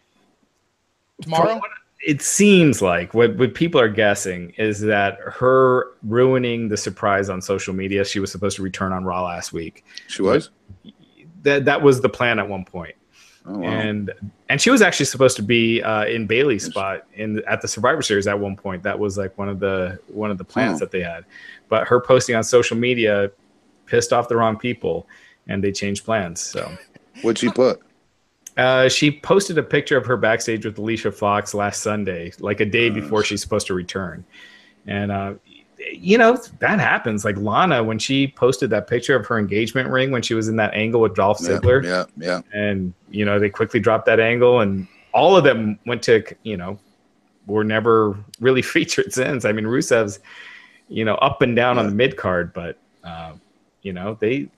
Tomorrow. It seems like what, what people are guessing is that her ruining the surprise on social media. She was supposed to return on Raw last week. She was. That that was the plan at one point. Oh, wow. And and she was actually supposed to be uh, in Bayley's spot in at the Survivor Series at one point. That was like one of the one of the plans oh. that they had. But her posting on social media pissed off the wrong people, and they changed plans. So, [laughs] what'd she put? Uh, she posted a picture of her backstage with Alicia Fox last Sunday, like a day oh. before she's supposed to return. And uh, you know that happens. Like Lana when she posted that picture of her engagement ring when she was in that angle with Dolph Ziggler. Yeah, yeah. And you know they quickly dropped that angle, and all of them went to you know were never really [laughs] featured since. I mean Rusev's you know up and down yeah. on the mid card, but uh, you know they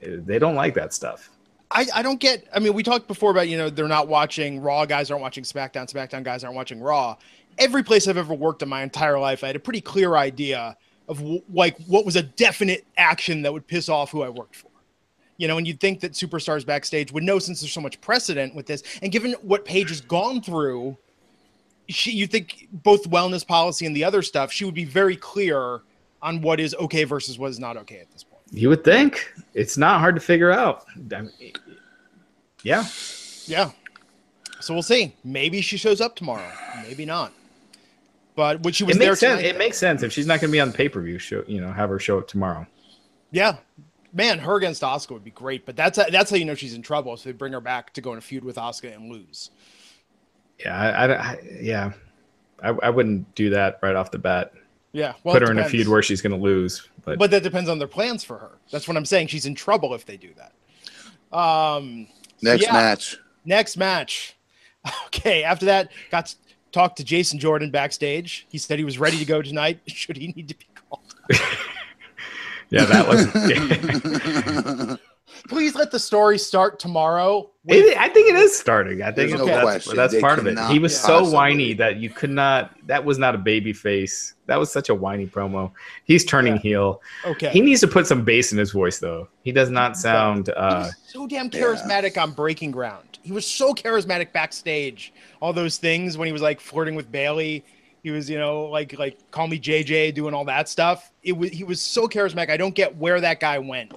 they don't like that stuff. I, I don't get. I mean, we talked before about you know they're not watching Raw. Guys aren't watching SmackDown. SmackDown guys aren't watching Raw. Every place I've ever worked in my entire life, I had a pretty clear idea of w- like what was a definite action that would piss off who I worked for. You know, and you'd think that superstars backstage would know since there's so much precedent with this, and given what Paige has gone through, she you think both wellness policy and the other stuff, she would be very clear on what is okay versus what is not okay at this point. You would think it's not hard to figure out. I mean, yeah. Yeah. So we'll see. Maybe she shows up tomorrow. Maybe not. But when she was it there, makes sense. Tonight, it makes sense if she's not going to be on the pay per view. Show you know, have her show up tomorrow. Yeah, man, her against Asuka would be great. But that's that's how you know she's in trouble. So they bring her back to go in a feud with Asuka and lose. Yeah, I, I, I yeah, I, I wouldn't do that right off the bat. Yeah, well, put her in a feud where she's going to lose. But but that depends on their plans for her. That's what I'm saying. She's in trouble if they do that. Um, Next yeah. match. Next match. [laughs] Okay. After that, got to talk to Jason Jordan backstage. He said he was ready to go tonight. [laughs] Should he need to be called? [laughs] yeah, that was. [laughs] Please let the story start tomorrow. It, I think it is starting. I think no that's, that's part of it. He was so possibly. whiny that you could not. That was not a baby face. That was such a whiny promo. He's turning yeah. heel. Okay. He needs to put some bass in his voice, though. He does not sound. Uh, so damn charismatic yeah. on Breaking Ground. He was so charismatic backstage. All those things when he was like flirting with Bayley. He was, you know, like like call me JJ, doing all that stuff. It was he was so charismatic. I don't get where that guy went.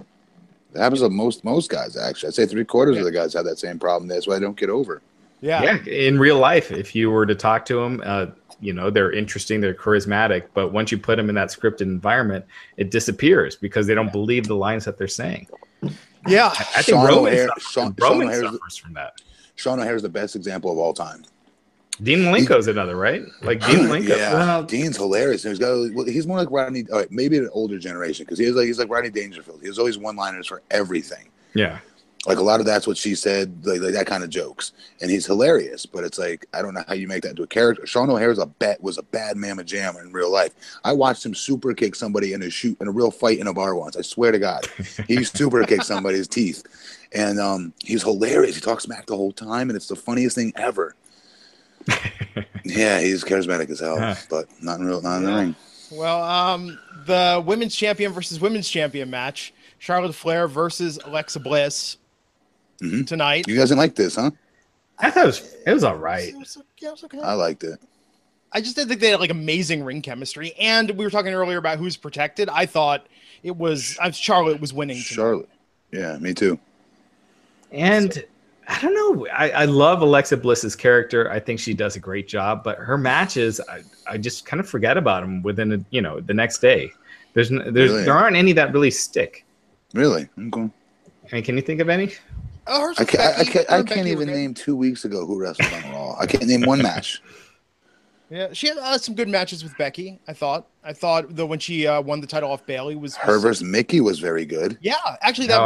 It happens to most most guys actually. I'd say three quarters yeah. of the guys have that same problem. That's why I don't get over. Yeah, yeah. In real life, if you were to talk to them, uh, you know they're interesting, they're charismatic, but once you put them in that scripted environment, it disappears because they don't believe the lines that they're saying. Yeah, I, I think Sean Roman, O'Haire, suffers, Sean, Roman Sean suffers from that. Sean O'Haire is the best example of all time. Dean Malenko's another, right? Like Dean [clears throat] Malenko. yeah, well, Dean's hilarious. He's got well, he's more like Rodney. Right, maybe an older generation because he's like he's like Rodney Dangerfield. He has always one liners for everything. Yeah, like a lot of that's what she said, like, like, that kind of jokes. And he's hilarious, but it's like I don't know how you make that into a character. Sean O'Haire's a bet was a bad mamma jam in real life. I watched him super kick somebody in a shoot in a real fight in a bar once. I swear to God, he [laughs] super kicked somebody's teeth, and um, he's hilarious. He talks smack the whole time, and it's the funniest thing ever. [laughs] yeah, he's charismatic as hell, but not in real, not in the ring. Well, um, the women's champion versus women's champion match: Charlotte Flair versus Alexa Bliss mm-hmm. tonight. You guys didn't like this, huh? I thought it was it was all right. It was, yeah, it was okay. I liked it. I just didn't think they had like amazing ring chemistry. And we were talking earlier about who's protected. I thought it was Charlotte was winning. Tonight. Charlotte, yeah, me too. And so. I don't know. I, I love Alexa Bliss's character. I think she does a great job, but her matches, I, I just kind of forget about them within a, you know the next day. There's there's really? there aren't any that really stick. Really? Okay. I mean, can you think of any? Oh, I, can't, I, can't, I can't even name two weeks ago who wrestled on Raw. I can't name one match. [laughs] Yeah, she had uh, some good matches with Becky. I thought. I thought though when she uh, won the title off Bayley was, was her versus Mickie was very good. Yeah, actually, that.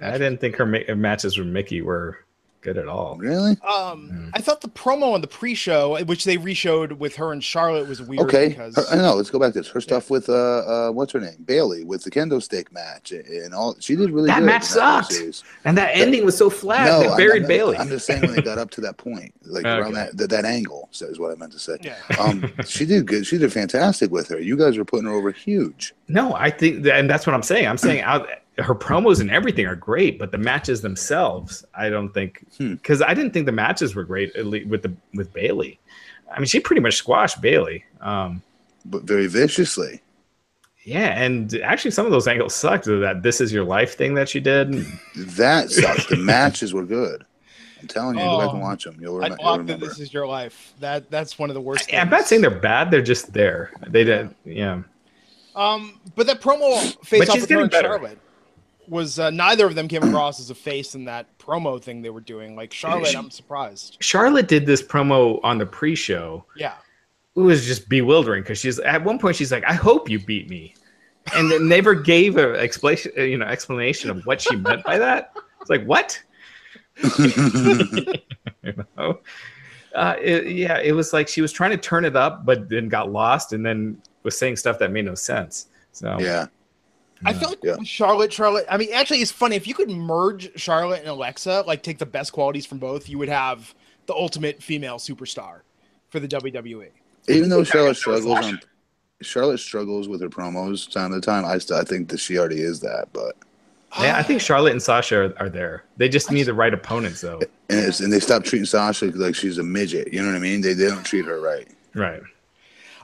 No, I, I, didn't think her ma- matches with Mickie were good at all. Really? Um, mm. I thought the promo on the pre-show, which they re-showed with her and Charlotte, was weird. Okay, because her, I know. Let's go back to this. Her stuff with uh, uh, what's her name, Bayley, with the kendo stick match and all. She did really that good match sucked, and that, that ending was so flat. No, they buried I'm, Bayley. I'm just saying when they got up to that point, like okay. around that, that that angle, is what I meant to say. Yeah. Um, she did good. She did fantastic with her. You guys were putting her over huge. No, I think, that, and that's what I'm saying. I'm saying [clears throat] out her promos and everything are great, but the matches themselves, I don't think because hmm. I didn't think the matches were great with the with Bayley. I mean, she pretty much squashed Bayley, um, but very viciously. Yeah, and actually, some of those angles sucked. That "This Is Your Life" thing that she did. That sucked. the [laughs] matches were good. I'm telling you, oh, go back and oh, watch them. You'll, rem- you'll remember. This is your life. That that's one of the worst. I, I'm not saying they're bad. They're just there. They did. Yeah. Um, but that promo face off with her and Charlotte was uh, neither of them came across as a face in that promo thing they were doing. Like Charlotte, I'm surprised. Charlotte did this promo on the pre-show. Yeah. it was just bewildering because she's at one point she's like, "I hope you beat me," and then never gave an explanation, you know, explanation of what she meant by that. It's like what? [laughs] you know? Uh, it, yeah, it was like she was trying to turn it up, but then got lost, and then was saying stuff that made no sense. So yeah, I mm. feel like yeah. Charlotte, Charlotte. I mean, actually, it's funny if you could merge Charlotte and Alexa, like take the best qualities from both, you would have the ultimate female superstar for the WWE. Even though Charlotte struggles on, Charlotte struggles with her promos time to time. I still I think that she already is that, but yeah, I think Charlotte and Sasha are, are there. They just need the right opponents, though. And, and they stop treating Sasha like she's a midget. You know what I mean? They they don't treat her right. Right.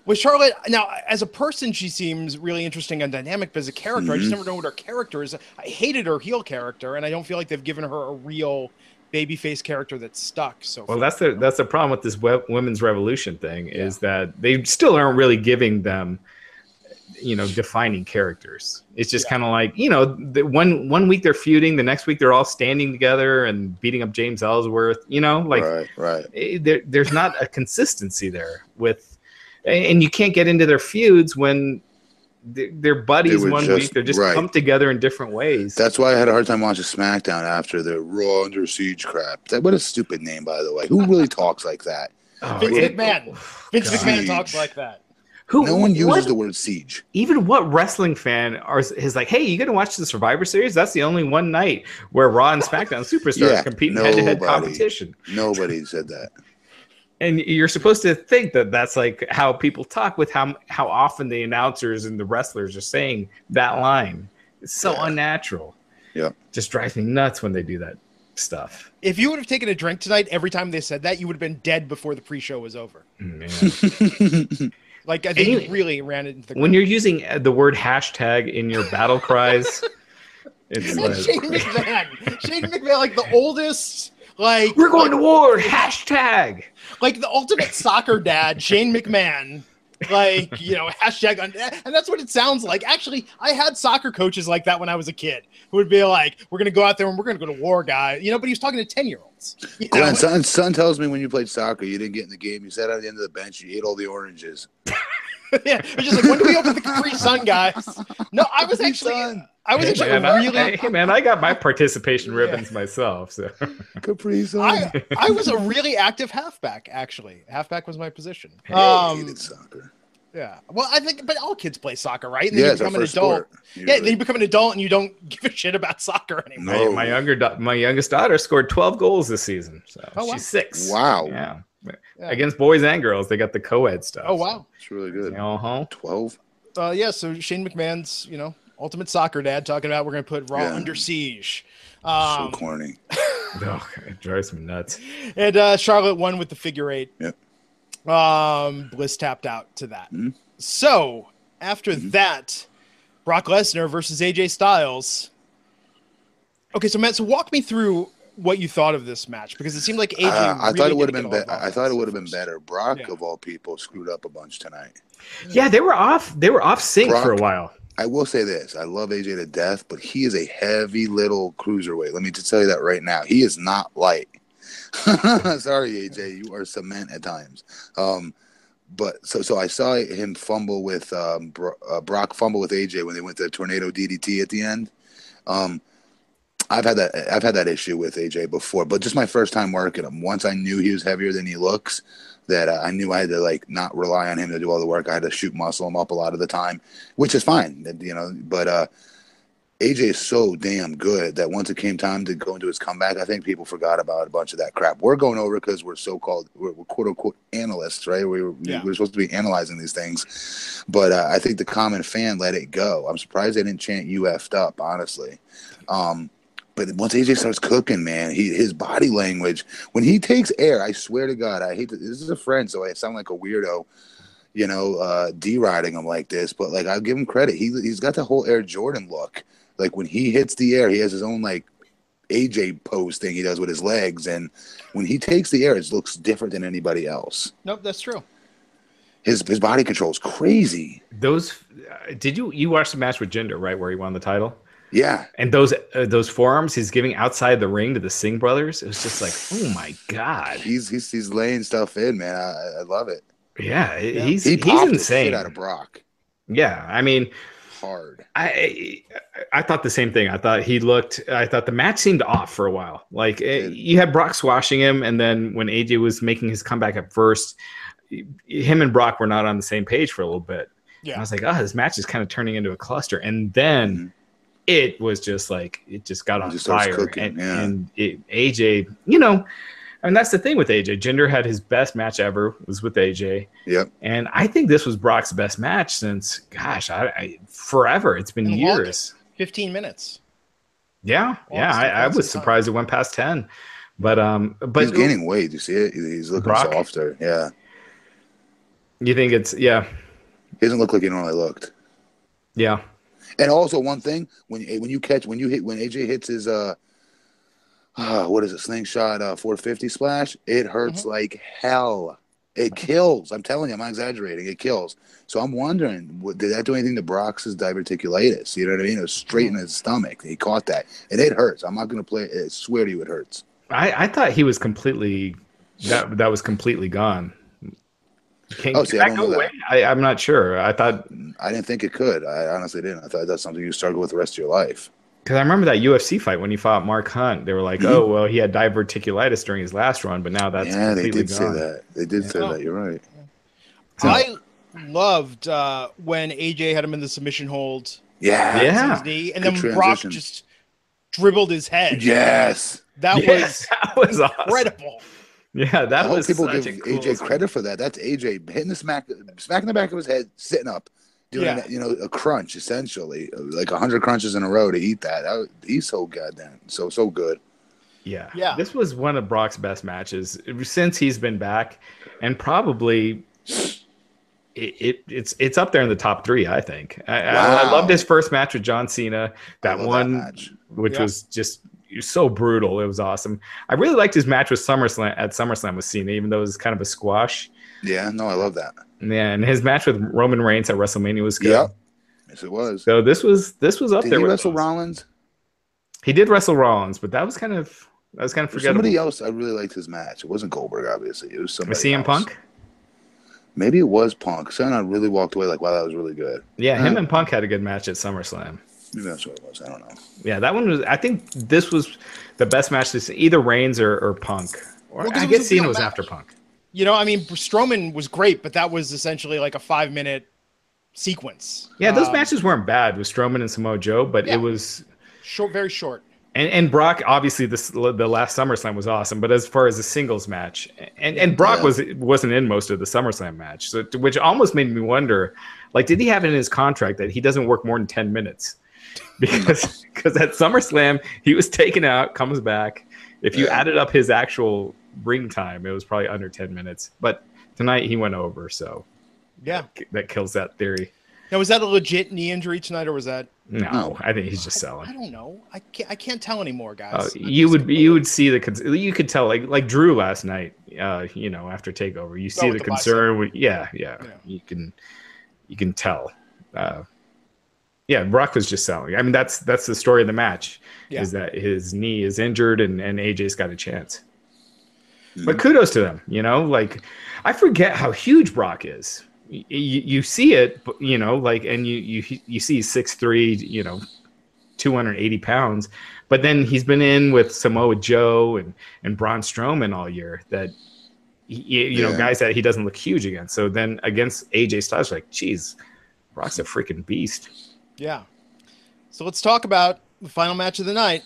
With Charlotte, now as a person, she seems really interesting and dynamic, but as a character, mm-hmm. I just mm-hmm. never know what her character is. I hated her heel character, and I don't feel like they've given her a real babyface character that's stuck. So well, that's the that's the problem with this women's revolution thing is that they still aren't really giving them you know defining characters it's just yeah. kind of like you know the one one week they're feuding the next week they're all standing together and beating up james ellsworth you know like right, right. Eh, there, there's not a consistency there with and you can't get into their feuds when they're buddies one just, week. They're just right. come together in different ways. That's why I had a hard time watching SmackDown after the Raw Under Siege crap. That, what a stupid name, by the way. Who really [laughs] talks like that? Oh, Vince it, McMahon. Oh, Vince God. McMahon talks like that. Who, no one uses what, the word siege. Even what wrestling fan are is like, hey, you gonna watch the Survivor Series? That's the only one night where Raw and SmackDown superstars yeah, compete in head-to-head competition. Nobody said that and you're supposed to think that that's like how people talk with how how often the announcers and the wrestlers are saying that line. It's so yeah. unnatural. Yeah, just drives me nuts when they do that stuff. If you would have taken a drink tonight every time they said that, you would have been dead before the pre-show was over. [laughs] Like I think you, really ran it into the. When you're using uh, the word hashtag in your battle cries, [laughs] it's like... Shane McMahon. Shane McMahon, like the oldest like we're going like, to war. Hashtag. Like the ultimate soccer dad, Shane McMahon. Like you know, hashtag, and that's what it sounds like. Actually, I had soccer coaches like that when I was a kid, who would be like, "We're gonna go out there and we're gonna go to war, guy." You know, but he was talking to ten year olds. Glenn, son, son tells me when you played soccer, you didn't get in the game. You sat on the end of the bench. You ate all the oranges. [laughs] yeah, it's just like when do we open the Capri Sun, guys? No, I was actually. Sun. I was hey, man, really. I, hey man, I got my participation ribbons yeah. myself. So [laughs] Capri Sun. I, I was a really active halfback. Actually, halfback was my position. Hey, um, soccer. Yeah. Well, I think, but all kids play soccer, right? And then yeah, you become an adult. yeah, then you become an adult and you don't give a shit about soccer anymore. No. My, my younger, my youngest daughter scored twelve goals this season. So oh, wow. she's six. Wow. Yeah. Yeah. Against boys and girls, they got the co-ed stuff. Oh wow, it's really good. Uh huh. Twelve. Uh, yeah. So Shane McMahon's, you know, ultimate soccer dad talking about we're going to put Raw yeah. under siege. Um, so corny. [laughs] [laughs] oh, it drives me nuts. And uh, Charlotte won with the figure eight. Yep. Um, Bliss tapped out to that. Mm-hmm. So after mm-hmm. that, Brock Lesnar versus AJ Styles. Okay, so Matt, so walk me through what you thought of this match because it seemed like AJ. Uh, I really thought it would have been. Be- I thought it would have been better. Brock, yeah. of all people, screwed up a bunch tonight. Yeah, they were off. They were off sync Brock, for a while. I will say this: I love AJ to death, but he is a heavy little cruiserweight. Let me just tell you that right now. He is not light. [laughs] Sorry, AJ, you are cement at times. Um, but so so I saw him fumble with um, Bro- uh, Brock fumble with AJ when they went to tornado DDT at the end. Um, I've had that I've had that issue with AJ before, but just my first time working him. Once I knew he was heavier than he looks, that uh, I knew I had to like not rely on him to do all the work. I had to shoot muscle him up a lot of the time, which is fine, you know. But uh, AJ is so damn good that once it came time to go into his comeback, I think people forgot about a bunch of that crap. We're going over because we're so called we're, we're, quote unquote analysts, right? We were, yeah. we are supposed to be analyzing these things, but uh, I think the common fan let it go. I'm surprised they didn't chant "you effed up," honestly. Um, but once AJ starts cooking, man, he his body language when he takes air, I swear to God, I hate to, this is a friend, so I sound like a weirdo, you know, uh, deriding him like this. But like, I'll give him credit. He he's got the whole Air Jordan look. Like when he hits the air, he has his own like AJ pose thing he does with his legs, and when he takes the air, it looks different than anybody else. Nope, that's true. His his body control is crazy. Those uh, did you you watch the match with Jinder right where he won the title? Yeah, and those uh, those forearms he's giving outside the ring to the Singh brothers. It was just like, oh my god, he's he's he's laying stuff in, man. I, I love it. Yeah, yeah. he's he he's insane. out of Brock. Yeah, I mean, hard. I I thought the same thing. I thought he looked. I thought the match seemed off for a while. Like it, eh, you had Brock swashing him, and then when AJ was making his comeback at first, him and Brock were not on the same page for a little bit. Yeah, and I was like, oh, this match is kind of turning into a cluster, and then. Mm-hmm. It was just like it just got on just fire, cooking, and, yeah. and it, AJ, you know, I mean, that's the thing with AJ. Jinder had his best match ever was with AJ. Yep. And I think this was Brock's best match since, gosh, I, I forever. It's been years. Fifteen minutes. Yeah, yeah. I, I, was surprised it went past ten, but um, but he's gaining weight. You see it? He's looking Brock, softer. Yeah. You think it's yeah? He doesn't look like he normally looked. Yeah. And also one thing when when you catch when you hit when AJ hits his uh uh, what is it, slingshot uh, 450 splash, it hurts mm-hmm. like hell. It kills. I'm telling you, I'm not exaggerating. It kills. So I'm wondering, what, did that do anything to Brock's diverticulitis? You know what I mean? It was straight in mm-hmm. his stomach. He caught that, and it hurts. I'm not going to play. I swear to you, it hurts. I, I thought he was completely that that was completely gone. Can, oh, see, I don't know that. I, am not sure. I thought I didn't think it could. I honestly didn't. I thought that's something you struggle with the rest of your life. Because I remember that UFC fight when he fought Mark Hunt. They were like, mm-hmm. "Oh, well, he had diverticulitis during his last run, but now that's yeah." They did gone. say that. They did yeah. say that. You're right. So, I loved uh, when AJ had him in the submission hold. Yeah, yeah. His knee, and Good then transition. Brock just dribbled his head. Yes, that yes, was [laughs] that was incredible. Awesome. Yeah, that I was. people give cool AJ credit for that. That's AJ hitting the smack, smacking the back of his head, sitting up doing yeah. you know a crunch essentially, like hundred crunches in a row to eat that. that. He's so goddamn so so good. Yeah, yeah. This was one of Brock's best matches since he's been back, and probably it, it, it's it's up there in the top three. I think. I, wow. I, I loved his first match with John Cena. That one, that which yeah. was just so brutal. It was awesome. I really liked his match with SummerSlam at SummerSlam with Cena, even though it was kind of a squash. Yeah, no, I love that. Yeah, and his match with Roman Reigns at WrestleMania was good. Yep. Yes, it was. So this was this was up did there. Did he wrestle those. Rollins? He did wrestle Rollins, but that was kind of that was kind of forgettable. Somebody else, I really liked his match. It wasn't Goldberg, obviously. It was somebody. Was CM else. Punk? Maybe it was Punk. Someone I really walked away like, wow, that was really good. Yeah, him uh, and Punk had a good match at SummerSlam. Maybe that's what it was. I don't know. Yeah, that one was. I think this was the best match. This either Reigns or, or Punk. Or well, I guess Cena was after Punk. You know, I mean, Strowman was great, but that was essentially like a five minute sequence. Yeah, those um, matches weren't bad with Strowman and Samoa Joe, but yeah. it was short, very short. And, and Brock, obviously, this the last SummerSlam was awesome. But as far as a singles match, and, and Brock yeah. was wasn't in most of the SummerSlam match, so which almost made me wonder, like, did he have in his contract that he doesn't work more than ten minutes? [laughs] Because because at SummerSlam he was taken out, comes back. If you yeah. added up his actual ring time, it was probably under 10 minutes. But tonight he went over, so yeah, that kills that theory. Now, was that a legit knee injury tonight, or was that? No, I think he's just selling. I, don't know. I can't. I can't tell anymore, guys. Uh, you would. You would see the. You could tell, like like Drew last night. Uh, you know, after takeover, you see oh, the, the, concern. With, yeah, yeah, yeah, You can. You can tell. Uh, yeah, Brock was just selling. I mean, that's that's the story of the match. Yeah. Is that his knee is injured and and AJ's got a chance. Mm-hmm. But kudos to them, you know. Like, I forget how huge Brock is. You, you see it, you know, like, and you you you see six three, you know, two hundred eighty pounds. But then he's been in with Samoa Joe and and Braun Strowman all year. That you, you yeah. know, guys that he doesn't look huge against. So then against AJ Styles, like, geez, Brock's a freaking beast. Yeah. So let's talk about the final match of the night.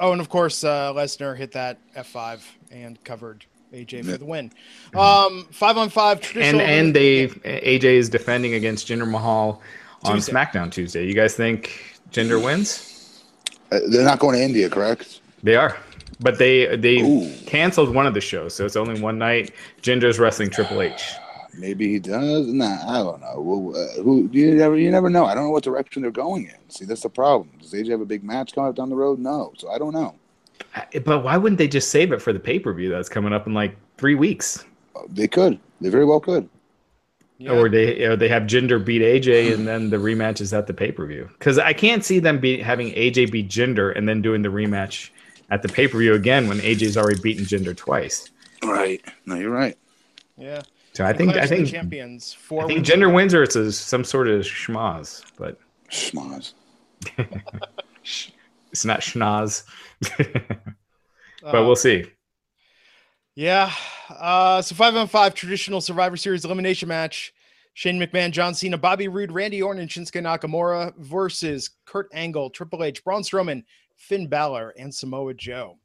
Oh, and of course, uh, Lesnar hit that F5 and covered AJ for the win. Um, five on five traditional. And and they AJ is defending against Jinder Mahal on Tuesday. SmackDown Tuesday. You guys think Jinder wins? Uh, they're not going to India, correct? They are, but they they Ooh. canceled one of the shows, so it's only one night. Jinder's wrestling Triple H. Maybe he does. Nah, I don't know. Well, uh, who you never you never know. I don't know what direction they're going in. See, that's the problem. Does AJ have a big match coming up down the road? No, so I don't know. But why wouldn't they just save it for the pay per view that's coming up in like three weeks? They could. They very well could. Yeah. Or they or they have Jinder beat AJ and then the rematch is at the pay per view. Because I can't see them be having AJ beat Jinder and then doing the rematch at the pay per view again when AJ's already beaten Jinder twice. Right. No, you're right. Yeah. So I think I think champions. Four I think Jinder wins or it's a, some sort of schmoz, but schmoz. [laughs] it's not schnoz, [laughs] but uh, we'll see. Yeah. Uh, so five on five traditional Survivor Series elimination match. Shane McMahon, John Cena, Bobby Roode, Randy Orton, and Shinsuke Nakamura versus Kurt Angle, Triple H, Braun Strowman, Finn Balor, and Samoa Joe.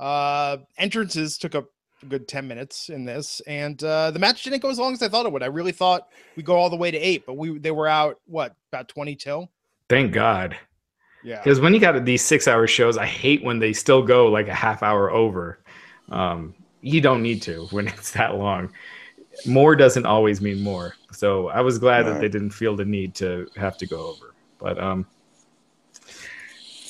Uh, entrances took up a good 10 minutes in this, and uh, the match didn't go as long as I thought it would. I really thought we'd go all the way to eight, but we they were out, what, about 22? Thank God. Yeah. Because when you got these six hour shows, I hate when they still go like a half hour over. Um, you don't need to [laughs] when it's that long more doesn't always mean more. So I was glad that they didn't feel the need to have to go over. But um,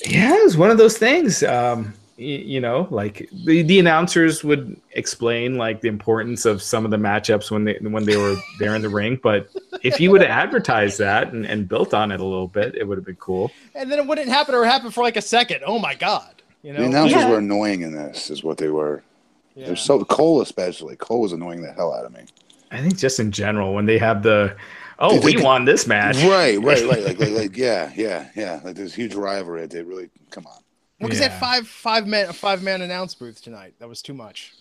yeah, it was one of those things. Um, you, you know, like the, the announcers would explain like the importance of some of the matchups when they when they were there in the ring. But if you would have advertised that and, and built on it a little bit, it would have been cool. And then it wouldn't happen or happen for like a second. Oh my god! You know, the announcers yeah. were annoying in this, is what they were. Yeah. They're so Cole especially. Cole was annoying the hell out of me. I think just in general when they have the oh we won this match right right right [laughs] like, like, like yeah yeah yeah like this huge rivalry they really come on what was yeah. that five five man five man announce booth tonight that was too much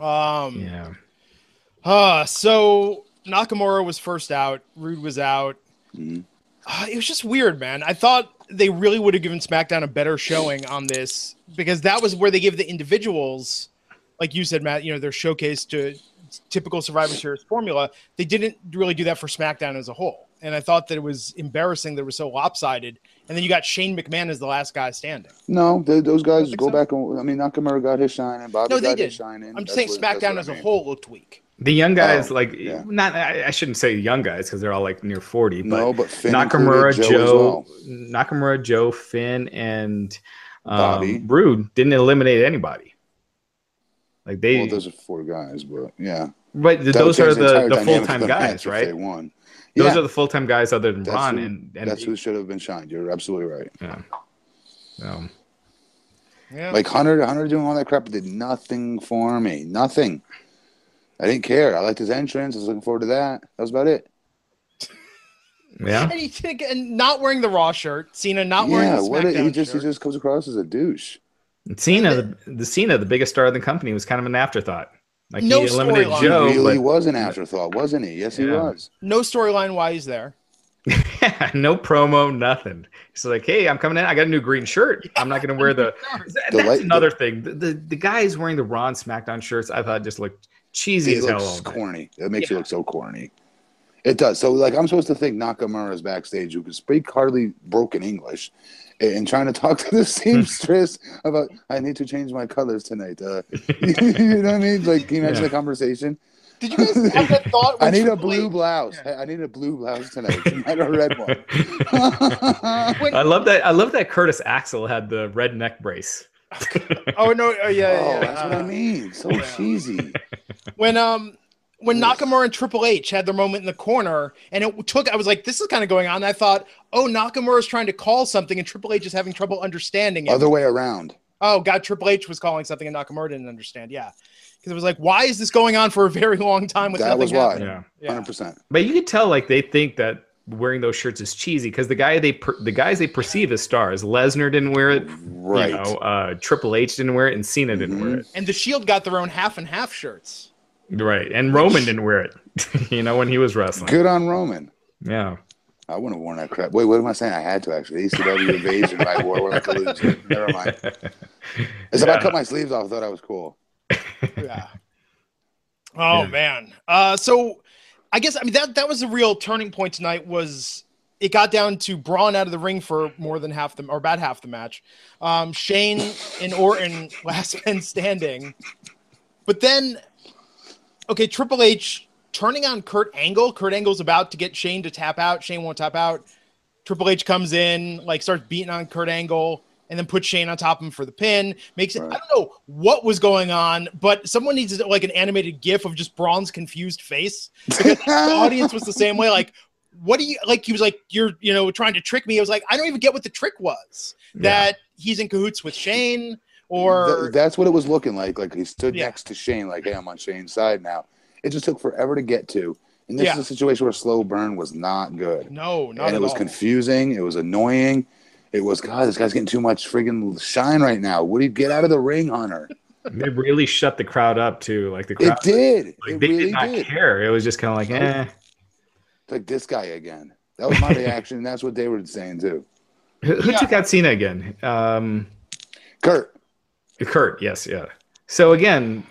um yeah uh so Nakamura was first out Roode was out mm-hmm. uh, it was just weird man I thought they really would have given SmackDown a better showing on this because that was where they give the individuals like you said, Matt, you know, their showcase to typical Survivor Series formula. They didn't really do that for SmackDown as a whole. And I thought that it was embarrassing that it was so lopsided. And then you got Shane McMahon as the last guy standing. No, they, those guys go so. back. And, I mean, Nakamura got his shine and Bobby no, they did. shining. I'm just saying SmackDown as a whole looked weak. The young guys, oh, like yeah. not, I, I, shouldn't say young guys because they're all like near forty. But no, but Finn Nakamura, Joe, Joe well. Nakamura, Joe, Finn, and um, Bobby Roode didn't eliminate anybody. Like they, well, those are four guys, but yeah. Right, those are the, the full time guys, right? They won. Those yeah. are the full time guys other than that's Ron, who, and, and that's who should have been shined. You're absolutely right. Yeah. Um, yeah. Like Hunter, Hunter doing all that crap did nothing for me. Nothing. I didn't care. I liked his entrance. I was looking forward to that. That was about it. [laughs] Yeah. And, he, and not wearing the Raw shirt. Cena not wearing yeah, the SmackDown what he just shirt. he just comes across as a douche. Cena, the, the Cena, the biggest star of the company, was kind of an afterthought. Like no he eliminated Joe. He really but, was an afterthought, wasn't he? Yes, yeah. he was. No storyline why he's there. [laughs] no promo, nothing. He's like, "Hey, I'm coming in. I got a new green shirt. I'm not going to wear the." [laughs] That's the another the, thing. The, the, the guys wearing the Raw and SmackDown shirts, I thought just looked cheesy it as hell. Corny. It makes yeah. you look so corny. It does. So, like, I'm supposed to think Nakamura is backstage, who can speak hardly broken English, and trying to talk to the [laughs] seamstress about I need to change my colors tonight. Uh, [laughs] you know what I mean? Like, can you imagine yeah. the conversation? Did you guys have that thought? [laughs] I need a blue blouse. Yeah. I need a blue blouse tonight. Not a red one. I love that. I love that Curtis Axel had the red neck brace. oh no! Oh yeah, oh, yeah. That's uh, what I mean. So cheesy. When um when Nakamura and Triple H had their moment in the corner, and it took, I was like, this is kind of going on. I thought, oh, Nakamura is trying to call something, and Triple H is having trouble understanding it. Other way around. Oh, God, Triple H was calling something, and Nakamura didn't understand. Yeah. Because it was like, why is this going on for a very long time with that was why. Yeah. 100%. But you could tell, like, they think that wearing those shirts is cheesy because the guy they per, the guys they perceive as stars Lesnar didn't wear it right you know, uh, Triple H didn't wear it and Cena didn't mm-hmm. wear it and the Shield got their own half and half shirts Right. And Roman didn't wear it, [laughs] you know, when he was wrestling. Good on Roman. Yeah. I wouldn't have worn that crap. Wait, what am I saying? I had to actually. ECW invasion, I wore like a loser. Never mind. [laughs] As yeah. if I cut my sleeves off, I thought I was cool. yeah. Oh yeah. man. Uh, so I guess I mean that that was a real turning point tonight. Was it got down to Braun out of the ring for more than half the or about half the match. Um, Shane and Orton [laughs] last man standing, but then okay, Triple H turning on Kurt Angle. Kurt Angle's about to get Shane to tap out. Shane won't tap out. Triple H comes in, like starts beating on Kurt Angle, and then puts Shane on top of him for the pin. Makes it. Right. I don't know what was going on, but someone needs like an animated GIF of just Braun's confused face. the audience was the same way. Like, what do you like? He was like, "You're, you know, trying to trick me." I was like, "I don't even get what the trick was." Yeah. That he's in cahoots with Shane or Th- that's what it was looking like. Like he stood yeah. next to Shane, like, hey, I'm on Shane's side now. It just took forever to get to. And this Yeah. is a situation where slow burn was not good. No, not and at it was all. confusing. It was annoying. It was God. This guy's getting too much friggin' shine right now. What do you get out of the ring, Hunter? They really shut the crowd up too. Like the crowd, It crowd, did. like it they really did not did. care. It was just kind of like, eh. It's like this guy again. That was my [laughs] reaction. and that's what they were saying too. Who, who Yeah. took out Cena again? Um, Kurt, Kurt. Yes, yeah. So again,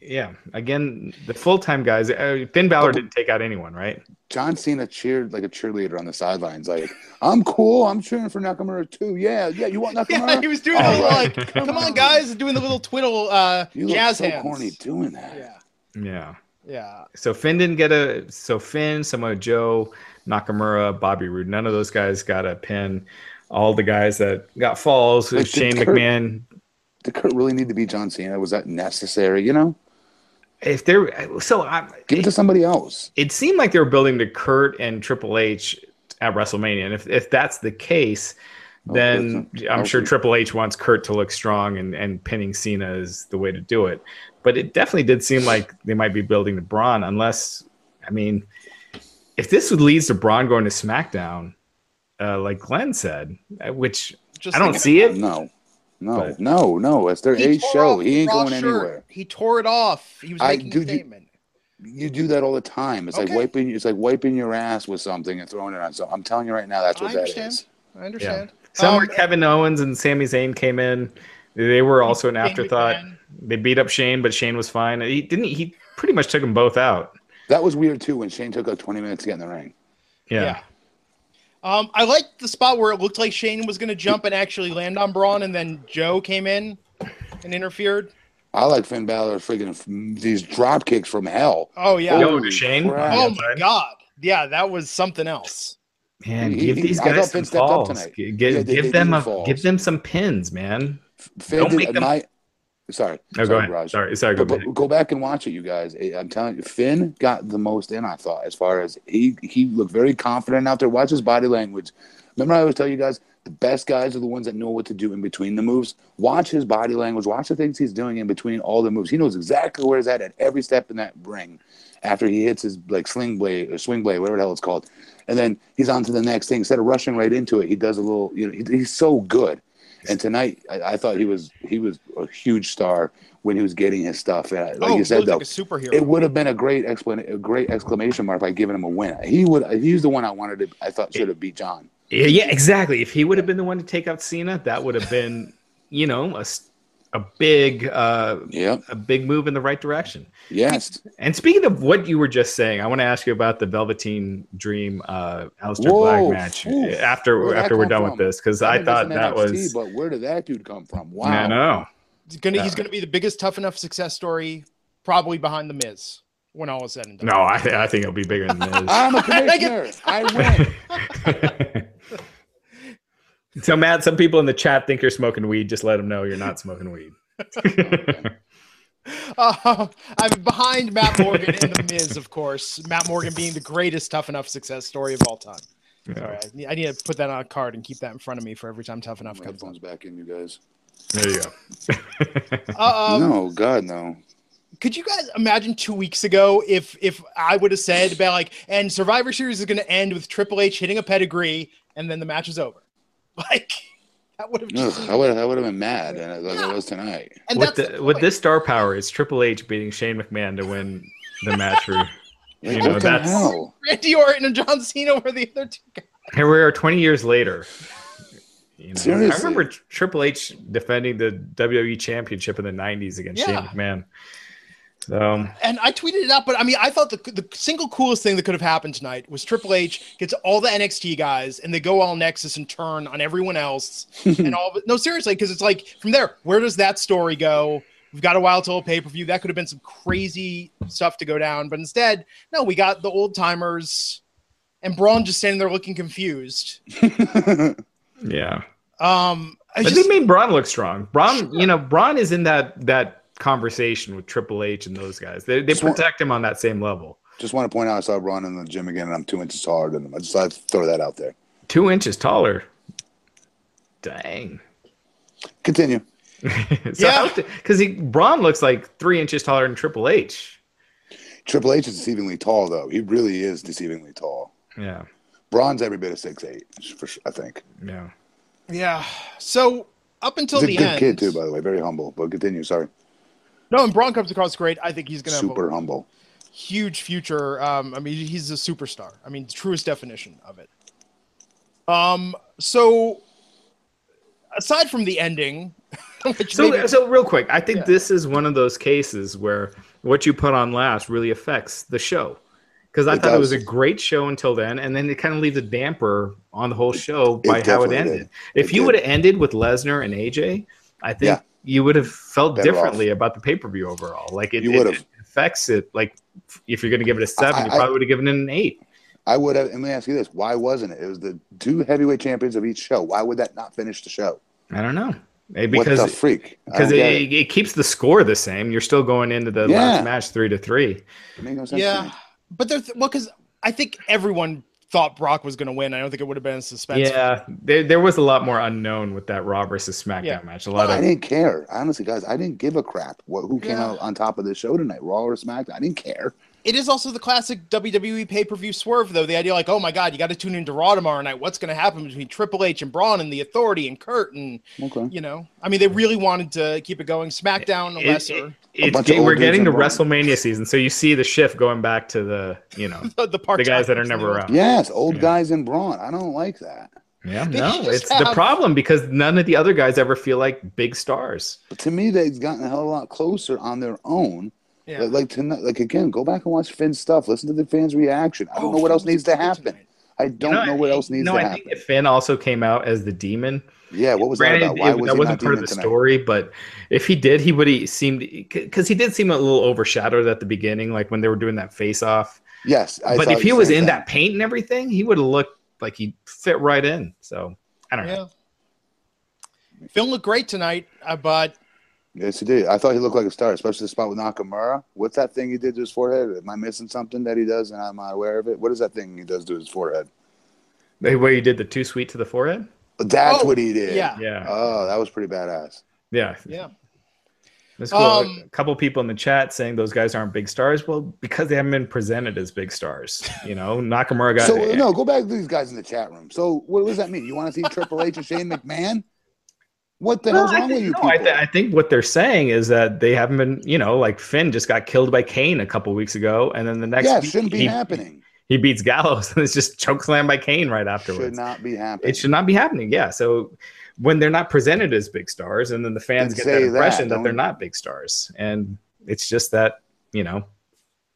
yeah, again, the full time guys. Uh, Finn Balor didn't take out anyone, right? John Cena cheered like a cheerleader on the sidelines. Like, I'm cool. I'm cheering for Nakamura too. Yeah, yeah. You want [laughs] Nakamura? Yeah, he was doing All the right. like, come on, guys, doing the little twiddle uh, You look jazz so hands. corny doing that. Yeah, Yeah. yeah. So Finn didn't get a. So Finn, Samoa Joe, Nakamura, Bobby Roode. None of those guys got a pin. All the guys that got falls. Like, Shane Kurt- McMahon. Did Kurt really need to be John Cena? Was that necessary? You know, If they're so, I, give it to somebody else. it seemed like they were building to Kurt and Triple H at WrestleMania. And if, if that's the case, then Okay. I'm sure Triple H wants Kurt to look strong and, and pinning Cena is the way to do it. But it definitely did seem like they might be building to Braun, unless, I mean, if this would leads to Braun going to SmackDown, uh, like Glenn said, uh, which Just I don't think see it. No, no, But- no, no. It's their He A show. He ain't going shirt. anywhere. He tore it off. He was making a dude, you- statement. You do that all the time. It's like wiping. It's like wiping your ass with something and throwing it on. So I'm telling you right now, that's I what that understand. is. I understand. Yeah. somewhere Um, Kevin Owens and Sami Zayn came in. They were also an afterthought. They beat up Shane, but Shane was fine. He didn't. He pretty much took them both out. That was weird too when Shane took like 20 minutes to get in the ring. Yeah. Yeah. Um, I liked the spot where it looked like Shane was going to jump and actually land on Braun, and then Joe came in and interfered. I like Finn Balor friggin' these drop kicks from hell. Oh yeah. Yo, Shane. crap. oh Yeah, my god. Yeah, that was something else. Man, He- give he- these guys some stepped up falls. tonight. G- Yeah, Give, they- give they them a falls. give them some pins, man. Finn Don't did make them- my. Sorry. No, sorry, go ahead. Raj. Sorry, sorry. Go But, but go back and watch it, you guys. I'm telling you, Finn got the most in. I thought, as far as he he looked very confident out there. Watch his body language. Remember, I always tell you guys, the best guys are the ones that know what to do in between the moves. Watch his body language. Watch the things he's doing in between all the moves. He knows exactly where he's at at every step in that ring. After he hits his like sling blade or swing blade, whatever the hell it's called, and then he's on to the next thing. Instead of rushing right into it, he does a little. You know, he, he's so good. And tonight, I, I thought he was he was a huge star when he was getting his stuff. And I- like oh, you said, though, like a superhero. it would have been a great explanation, a great exclamation mark by giving him a win. He would. He's the one I wanted to. I thought should have beat John. Yeah, yeah, exactly. If he would have been the one to take out Cena, that would have been, you know, a, s- a big uh, Yep. a big move in the right direction. Yes. And speaking of what you were just saying, I want to ask you about the Velveteen Dream uh Aleister Whoa, Black match oof. after after we're done from? with this because I I've thought that NXT, was But where did that dude come from? Wow. I know. He's gonna he's gonna be the biggest tough enough success story, probably behind the Miz when all is said and done. No, I, th- I think it'll be bigger than this. I'm a [laughs] commissioner. I win. [laughs] [laughs] so Matt, some people in the chat think you're smoking weed. Just let them know you're not smoking weed. Uh, I'm behind Matt Morgan and the Miz, of course. Matt Morgan being the greatest tough enough success story of all time. Sorry, I need, I need to put that on a card and keep that in front of me for every time tough enough My comes on. headphones back in, you guys. There you go. [laughs] Uh, um, no, God, no. could you guys imagine two weeks ago if if I would have said about like and Survivor Series is going to end with Triple H hitting a pedigree and then the match is over, [laughs] like that would have just Ugh, I would. I would have been mad, and like I was tonight. and with that's the, the with this star power, it's Triple H beating Shane McMahon to win the match for. [laughs] You know, that's- hell? Randy Orton and John Cena were the other two guys. Here we are, twenty years later. You know, I remember Triple H defending the WWE Championship in the '90s against Shane McMahon. So And I tweeted it out, but I mean, I thought the, the single coolest thing that could have happened tonight was Triple H gets all the NXT guys and they go all Nexus and turn on everyone else [laughs] and all of it. No, seriously, because it's like from there, where does that story go? We've got a while till pay per view. That could have been some crazy stuff to go down, but instead, no, we got the old timers and Braun just standing there looking confused. [laughs] yeah, Um, I but just, they made Braun look strong. Braun, you know, Braun is in that that conversation with Triple H and those guys. They they Just want- protect him on that same level. Just want to point out, I saw Braun in the gym again, and I'm two inches taller than him. I just thought I'd throw that out there. Two inches taller. Dang. Continue. [laughs] so Yeah. because he Braun looks like three inches taller than Triple H. Triple H is deceivingly tall, though. He really is deceivingly tall. Yeah. Braun's every bit of six eight, for sure, I think. Yeah. Yeah. So up until He's a the good end, kid too, by the way. Very humble. But continue. Sorry. No, and Braun comes across great. I think he's going to have Super a humble. huge future. Um, I mean, he's a superstar. I mean, truest definition of it. Um, so aside from the ending, [laughs] which So, maybe- so real quick, I think Yeah. this is one of those cases where what you put on last really affects the show. Because I It thought it was a great show until then, and then it kind of leaves a damper on the whole show by how it ended. did. If It you would have ended with Lesnar and AJ, I think Yeah. You would have felt Better differently about the pay per view overall. Like it, You it- it affects it. Like if you're going to give it a seven, I- you probably would have given it an eight. I would have. And let me ask you this: Why wasn't it? It was the two heavyweight champions of each show. Why would that not finish the show? I don't know Eh, what because the freak? Because don't it, it. keeps the score the same. You're still going into the Yeah. last match three to three. It makes no sense to yeah, me. but there's well, because I think everyone thought Brock was going to win. I don't think it would have been a suspense. Yeah, there, there was a lot more unknown with that Raw versus SmackDown Yeah. match. A lot oh, I of didn't care. Honestly, guys, I didn't give a crap what who came Yeah. out on top of the show tonight, Raw or SmackDown. I didn't care. It is also the classic WWE pay per view swerve, though. The idea, like, oh my God, you got to tune into Raw tomorrow night. What's going to happen between Triple H and Braun and the Authority and Kurt? And, Okay. you know, I mean, they really wanted to keep it going. SmackDown, it- lesser. it- it's bunch we're getting to involved. WrestleMania season, so you see the shift going back to the you know [laughs] the, the, part the guys that are never around. Yes, old Yeah. guys in Braun. I don't like that. Yeah, They no, just it's the problem because none of the other guys ever feel like big stars. But to me, they've gotten a hell of a lot closer on their own. Yeah. Like, like tonight, like again, go back and watch Finn's stuff. Listen to the fans' reaction. I don't Oh, know what else needs to happen. tonight. I don't know, what else needs no, to I happen. think if Finn also came out as the demon. yeah, what was that about? Why it- was that wasn't part of demon the tonight? story, but if he did, he would have seemed because he did seem a little overshadowed at the beginning, like when they were doing that face off. Yes, I but if he was in thing. that paint and everything, he would have looked like he fit right in. So I don't know. Yeah. Finn looked great tonight, uh, but Yes, he did. I thought he looked like a star, especially the spot with Nakamura. What's that thing he did to his forehead? Am I missing something that he does and I'm not aware of it? What is that thing he does to his forehead? The way you did the too sweet to the forehead. That's Oh, what he did. yeah. Yeah, Oh, that was pretty badass. yeah, yeah. That's cool. Um, a couple people in the chat saying those guys aren't big stars. Well, because they haven't been presented as big stars. You know, [laughs] Nakamura got So no, go back to these guys in the chat room. So what does that mean? You want to see Triple H and Shane McMahon? What the Well, hell's I wrong think, with you no, people? I, th- I think what they're saying is that they haven't been, you know, like Finn just got killed by Kane a couple weeks ago, and then the next yeah, week shouldn't be he, happening. he beats Gallows [laughs] and it's just chokeslam by Kane right afterwards. Should afterwards. not be happening. It should not be happening. Yeah. So when they're not presented as big stars, and then the fans Then get that impression that, that, they're don't- not big stars, and it's just that you know,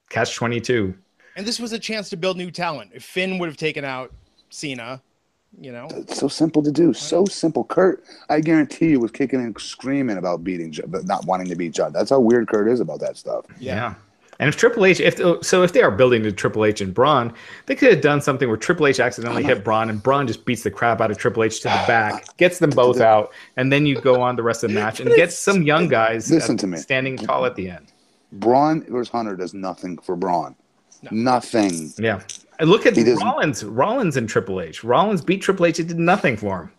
catch twenty two. And this was a chance to build new talent. If Finn would have taken out Cena, you know, It's so simple to do. So simple. Kurt, I guarantee you, was kicking and screaming about beating, but not wanting to beat John. That's how weird Kurt is about that stuff. Yeah. And if Triple H, if so, if they are building to Triple H and Braun, they could have done something where Triple H accidentally hit Braun and Braun just beats the crap out of Triple H to the back, gets them both out, and then you go on the rest of the match and get some young guys Listen to me. standing tall at the end. Braun versus Hunter does nothing for Braun. Nothing. Yeah. And look at He Rollins, Rollins and Triple H. Rollins beat Triple H. It did nothing for him.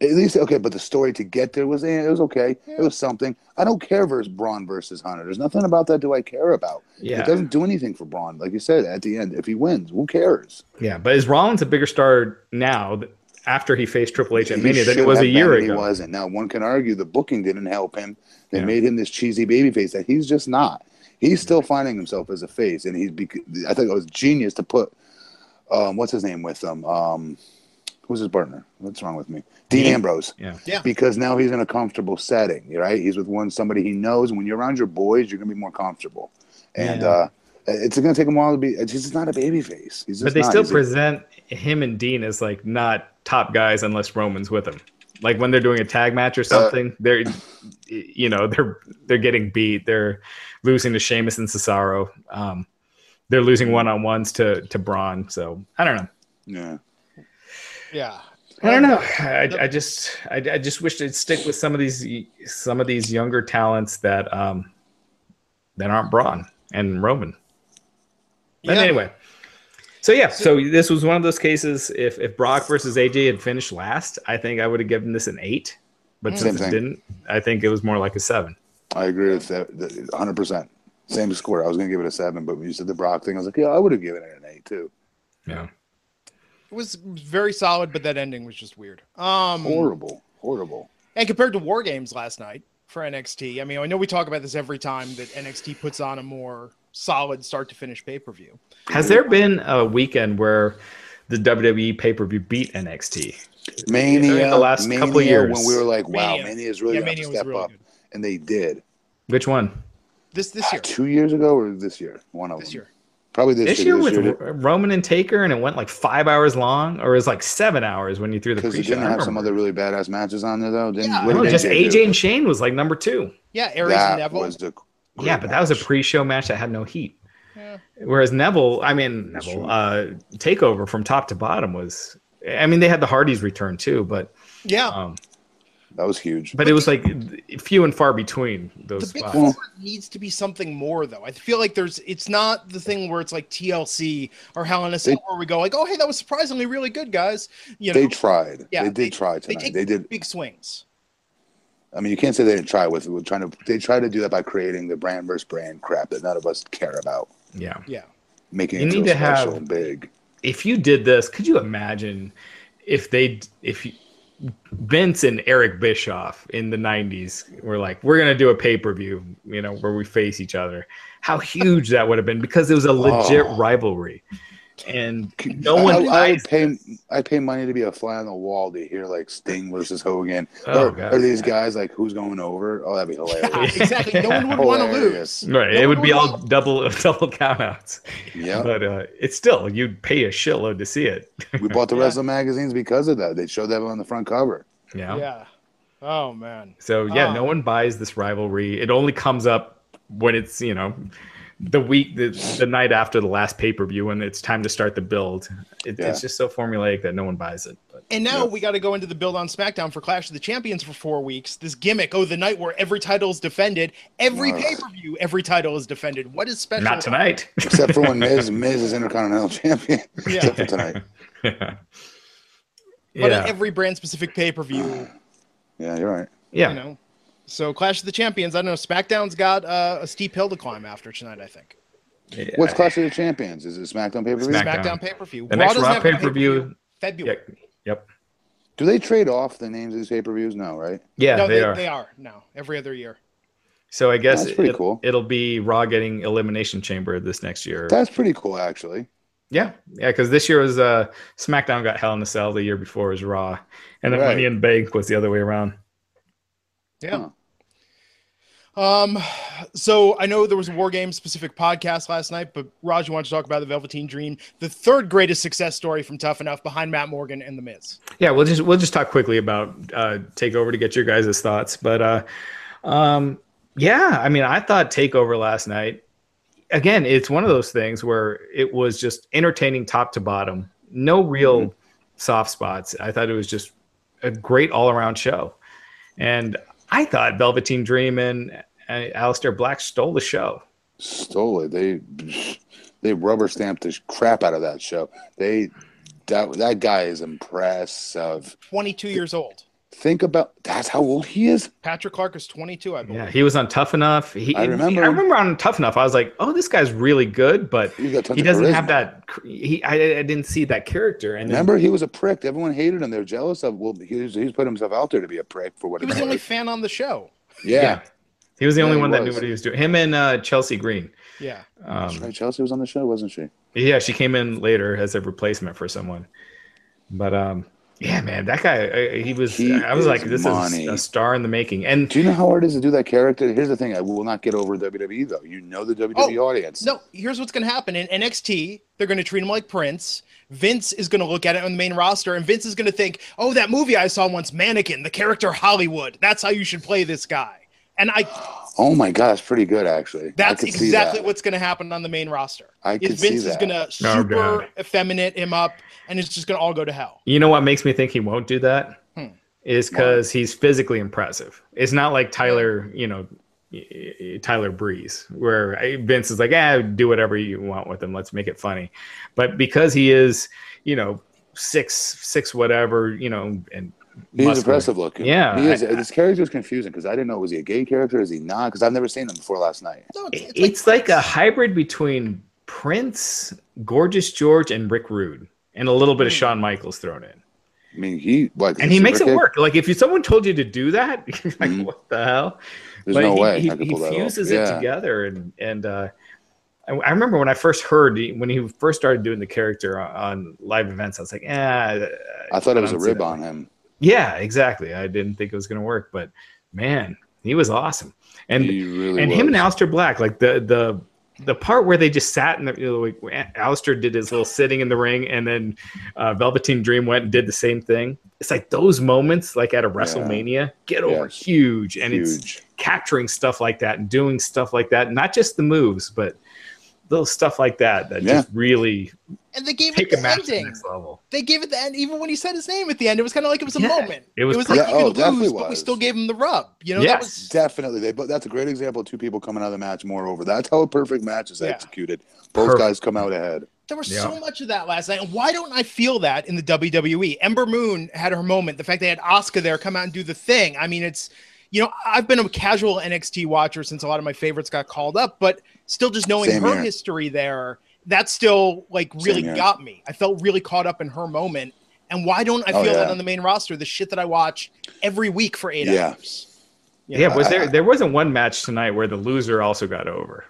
At least okay, but the story to get there was eh, it was okay. It was something. I don't care versus Braun versus Hunter. There's nothing about that do I care about. Yeah. It doesn't do anything for Braun. Like you said, at the end, if he wins, who cares? Yeah. But is Rollins a bigger star now after he faced Triple H at He Mania than it was a year ago? He wasn't. Now one can argue the booking didn't help him. They Yeah. made him this cheesy baby face that he's just not. He's still finding himself as a face, and he's. Bec- I think it was genius to put, um, what's his name with them? Um, who's his partner? What's wrong with me? Dean Dean? Ambrose. Yeah. Yeah. Because now he's in a comfortable setting, right? He's with one somebody he knows. When you're around your boys, you're gonna be more comfortable, and Yeah. uh, it's gonna take him a while to be. He's just not a baby face. He's just But they not. still He's a- present him and Dean as like not top guys unless Roman's with him. Like when they're doing a tag match or Uh, something, they're you know they're they're getting beat. They're losing to Sheamus and Cesaro. Um, they're losing one on ones to to Braun. So I don't know. yeah. yeah. I don't know. I, I just I, I just wish they'd stick with some of these some of these younger talents that um that aren't Braun and Roman. But Yeah. anyway, so yeah, so this was one of those cases. If if Brock versus AJ had finished last, I think I would have given this an eight. But Same since it didn't, I think it was more like a seven. I agree with that. 100. percent Same score. I was gonna give it a seven, but when you said the Brock thing, I was like, yeah, I would have given it an eight too. Yeah. It was very solid, but that ending was just weird. Um, Horrible, horrible. And compared to War Games last night for NXT, I mean, I know we talk about this every time that NXT puts on a more solid start to finish pay per view. Has there been a weekend where the WWE pay per view beat NXT? Mania, In the last Mania, couple of years. when we were like, wow, Mania. Mania is really Yeah, going to step really up, good. and they did. Which one? This this year, Two years ago or this year? One of this them. year. Probably this, This year This with year R- Roman and Taker, and it went like five hours long, or it was like seven hours when you threw the because pre it didn't have some other really badass matches on there though. Didn't Yeah. what No, did just AJ AJ do? and Shane was like number two. Yeah, Aries and Neville. was the Yeah, great but that was a pre-show match that had no heat. Yeah. Whereas Neville, I mean Neville, uh, takeover from top to bottom was. I mean, they had the Hardys return too, but yeah, um, that was huge. but it was like few and far between the those big spots. four needs to be something more though. I feel like there's it's not the thing where it's like TLC or Hell in a Cell where we go like, oh hey, that was surprisingly really good, guys. You know, They tried. Yeah, they did try they tonight. take They did. big swings. I mean, you can't say they didn't try with, with trying to. They tried to do that by creating the brand versus brand crap that none of us care about, Yeah. Yeah, making You it need feel to have- special and big. if you did this, could you imagine if they if you, Vince and Eric Bischoff in the '90s were like, "We're gonna do a pay per view," you know, where we face each other? How huge that would have been because it was a legit Oh. rivalry, and no one. I, I buys would pay. I pay money to be a fly on the wall to hear like Sting versus Hogan. Oh, or, God. or these guys like who's going over? Oh, that'd be [laughs] hilarious. exactly. No one would want to lose. Right, No it would be all want- double [laughs] double countouts, yeah, but uh, it's still you'd pay a shitload to see it. we bought the [laughs] Yeah. wrestling magazines because of that. They showed that on the front cover. Yeah. Yeah. Oh man. So yeah, Ah. no one buys this rivalry. It only comes up when it's you know the week the, the night after the last pay per view when it's time to start the build. It, Yeah. It's just so formulaic that no one buys it. But And now Yeah. we got to go into the build on SmackDown for Clash of the Champions for four weeks. This gimmick, oh, the night where every title is defended, every Ugh. pay per view, every title is defended. What is special? not tonight. Except for when [laughs] Miz Miz is Intercontinental Champion. [laughs] Yeah. Except for tonight. yeah. [laughs] But yeah. every brand specific pay per view, [sighs] Yeah, you're right. yeah. you know. So Clash of the Champions, I don't know. SmackDown's got uh, a steep hill to climb after tonight. I think Yeah. What's Clash of the Champions? Is it SmackDown pay per view? SmackDown. SmackDown pay per view. The next Raw pay per view. February. Yeah. Yep. Do they trade off the names of these pay per views? No, right? Yeah, no, they, they, are. they are now every other year. So I guess That's pretty it, cool. It'll be Raw getting Elimination Chamber this next year. That's pretty cool, actually. Yeah, yeah, because this year was uh, SmackDown got Hell in a Cell. The year before was Raw, and then Right. Money in the Bank was the other way around. Yeah. Huh. Um, so I know there was a War Games specific podcast last night, but Raj, you want to talk about the Velveteen Dream, the third greatest success story from Tough Enough behind Matt Morgan and The Miz. Yeah, we'll just we'll just talk quickly about uh, Takeover to get your guys' thoughts. But uh, um, yeah, I mean, I thought Takeover last night. Again, it's one of those things where it was just entertaining top to bottom. No real soft spots. I thought it was just a great all around show, and I thought Velveteen Dream and uh, Aleister Black stole the show. Stole it. They they rubber stamped the crap out of that show. They that that guy is impressive. 22 years old. Think about that's how old he is. Patrick Clark is 22, I believe. Yeah, he was on Tough Enough. He, I remember I remember on Tough Enough. I was like, "Oh, this guy's really good," but He's got tons he of doesn't have that. He, I, I didn't see that character. And then- Remember, he was a prick. Everyone hated him. They're jealous of. Well, he was, he's put himself out there to be a prick for what He was the only fan on the show. Yeah, he was the Yeah, only he one that knew what he was doing. Him and uh, Chelsea Green. Yeah. Um, right. Chelsea was on the show, wasn't she? yeah, she came in later as a replacement for someone. But um, yeah, man, that guy. uh, He was. He I was like, this money. is a star in the making. And Do you know how hard it is to do that character? Here's the thing: I will not get over WWE though. You know the WWE audience. No, here's what's going to happen in NXT. They're going to treat him like Prince. Vince is going to look at it on the main roster, and Vince is going to think, "Oh, that movie I saw once, Mannequin, the character Hollywood. That's how you should play this guy." And I, Oh my god, that's pretty good actually. That's exactly that. what's going to happen on the main roster. I is could see Vince is that. going to Oh, super God. effeminate him up, and it's just going to all go to hell. you know what makes me think he won't do that? Hmm. Is because he's physically impressive. It's not like Tyler, you know, y- y- Tyler Breeze, where Vince is like, "Ah, do whatever you want with him. Let's make it funny." But because he is, you know, six six whatever, you know, and He's muscular. impressive looking. Yeah, he is. I- this character is confusing because I didn't know was he a gay character? Is he not? Because I've never seen him before last night. No, It's, like, a hybrid between Prince, Gorgeous George, and Rick Rude, and a little bit of Hmm. Shawn Michaels thrown in. I mean, he like And he makes it super work. Like if you, someone told you to do that, you're [laughs] like, Mhm. what the hell? There's But no he, way he, I could he pull that off. fuses it Yeah. together, and and uh, I, I remember when I first heard when he first started doing the character on, on live events, I was like, ah. I thought it was a rib that. on him. Yeah, exactly. I didn't think it was going to work, but man, he was awesome. And really and was. him and Aleister Black, like the the the part where they just sat in the you know, like Aleister did his little sitting in the ring, and then uh, Velveteen Dream went and did the same thing. It's like those moments, like at a WrestleMania, get over Yes. huge, and it's capturing stuff like that and doing stuff like that, not just the moves, but little stuff like that that Yeah. just really and they gave take it a the match to the next level. They gave it the end. Even when he said his name at the end, it was kind of like it was a Yeah, moment. it was like perfect. you Yeah, oh, could definitely lose, but we still gave him the rub. You know, Yes. that was Definitely, they. But that's a great example of two people coming out of the match more over. That's how a perfect match is Yeah. executed. Both Perfect. guys come out ahead. There was Yeah. so much of that last night. And why don't I feel that in the WWE? Ember Moon had her moment. The fact they had Oscar there come out and do the thing. I mean, it's, you know, I've been a casual NXT watcher since a lot of my favorites got called up, but still just knowing Same her here. history there, that still like really got me. I felt really caught up in her moment. And why don't I Oh, feel that on the main roster? The shit that I watch every week for eight Yeah. hours. You Yeah, was there there wasn't one match tonight where the loser also got over?